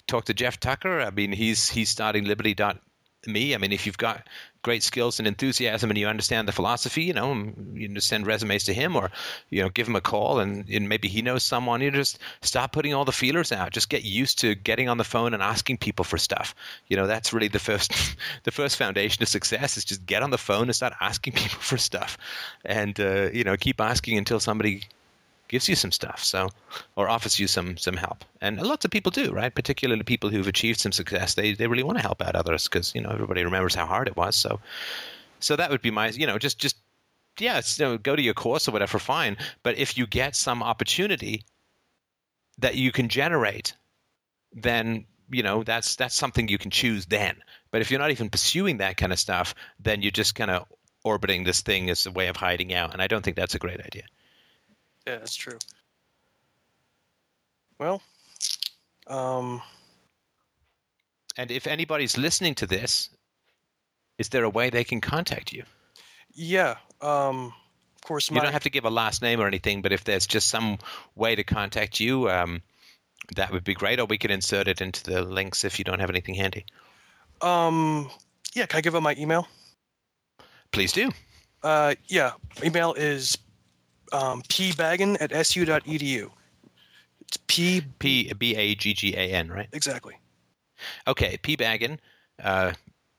[SPEAKER 1] talk to Jeff Tucker. I mean, he's he's starting Liberty.me. I mean, if you've got great skills and enthusiasm and you understand the philosophy, you know, you just send resumes to him or you know, give him a call and, and maybe he knows someone. You just stop putting all the feelers out. Just get used to getting on the phone and asking people for stuff. You know, that's really the first the first foundation of success is just get on the phone and start asking people for stuff, and uh, you know, keep asking until somebody gives you some stuff so or offers you some some help. And lots of people do right? Particularly people who've achieved some success they they really want to help out others because you know everybody remembers how hard it was so so that would be my you know just just yeah go to your course or whatever fine. But if you get some opportunity that you can generate then you know that's that's something you can choose then. But if you're not even pursuing that kind of stuff then you're just kind of orbiting this thing as a way of hiding out and i don't think that's a great idea
[SPEAKER 5] Yeah, that's true. Well, um,
[SPEAKER 1] And if anybody's listening to this, is there a way they can contact you?
[SPEAKER 5] yeah. Um, of course,
[SPEAKER 1] You don't have to give a last name or anything, but if there's just some way to contact you, um, that would be great. Or we could insert it into the links if you don't have anything handy.
[SPEAKER 5] um, yeah. Can I give up my email?
[SPEAKER 1] Please do.
[SPEAKER 5] Uh, yeah. Email is um, pbaggin at su.edu. It's p
[SPEAKER 1] P B A G G A N, right?
[SPEAKER 5] exactly.
[SPEAKER 1] Okay, P. Baggin, uh,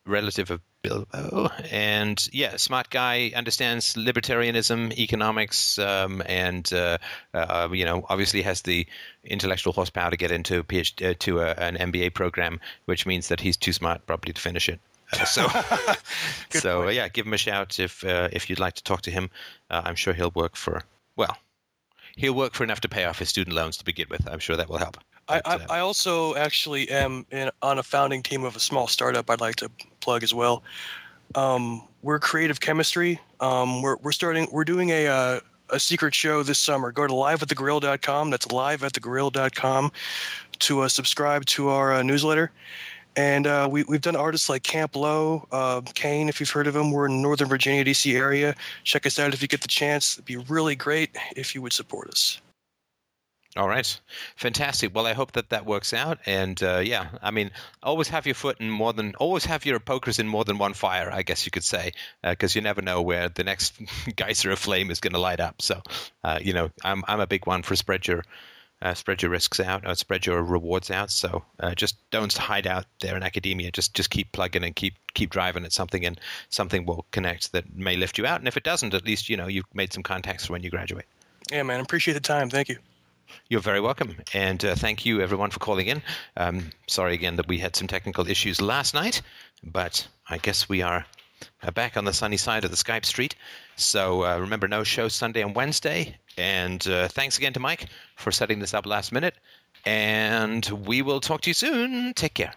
[SPEAKER 1] relative of Bilbo, and yeah, smart guy, understands libertarianism, economics, um, and uh, uh, you know, obviously has the intellectual horsepower to get into a PhD, uh, to a, an MBA program, which means that he's too smart probably to finish it. Uh, so, so uh, yeah, give him a shout if uh, if you'd like to talk to him. Uh, I'm sure he'll work for well, he'll work for enough to pay off his student loans to begin with. I'm sure that will help.
[SPEAKER 5] I, I,
[SPEAKER 1] uh,
[SPEAKER 5] I also actually am in, on a founding team of a small startup I'd like to plug as well. Um, we're creative chemistry. Um, we're, we're starting, we're doing a, uh, a secret show this summer. Go to liveatthegrill.com. That's liveatthegrill.com to uh, subscribe to our uh, newsletter. And uh, we, we've done artists like Camp Lo, uh, Kane, if you've heard of him. We're in Northern Virginia, D.C. area. Check us out if you get the chance. It'd be really great if you would support us.
[SPEAKER 1] All right, fantastic. Well, I hope that that works out. And uh, yeah, I mean, always have your foot in more than, always have your pokers in more than one fire. I guess you could say, because you never know where the next geyser of flame is going to light up. So, uh, you know, I'm I'm a big one for spread your uh, spread your risks out, or spread your rewards out. So uh, just don't hide out there in academia. Just just keep plugging and keep keep driving at something, and something will connect that may lift you out. And if it doesn't, at least you know you've made some contacts for when you graduate.
[SPEAKER 5] Yeah, man. Appreciate the time. Thank you.
[SPEAKER 1] You're very welcome. And uh, thank you, everyone, for calling in. Um, sorry again that we had some technical issues last night, but I guess we are uh, back on the sunny side of the Skype street. So uh, remember, no show Sunday and Wednesday. And uh, thanks again to Mike for setting this up last minute. And we will talk to you soon. Take care.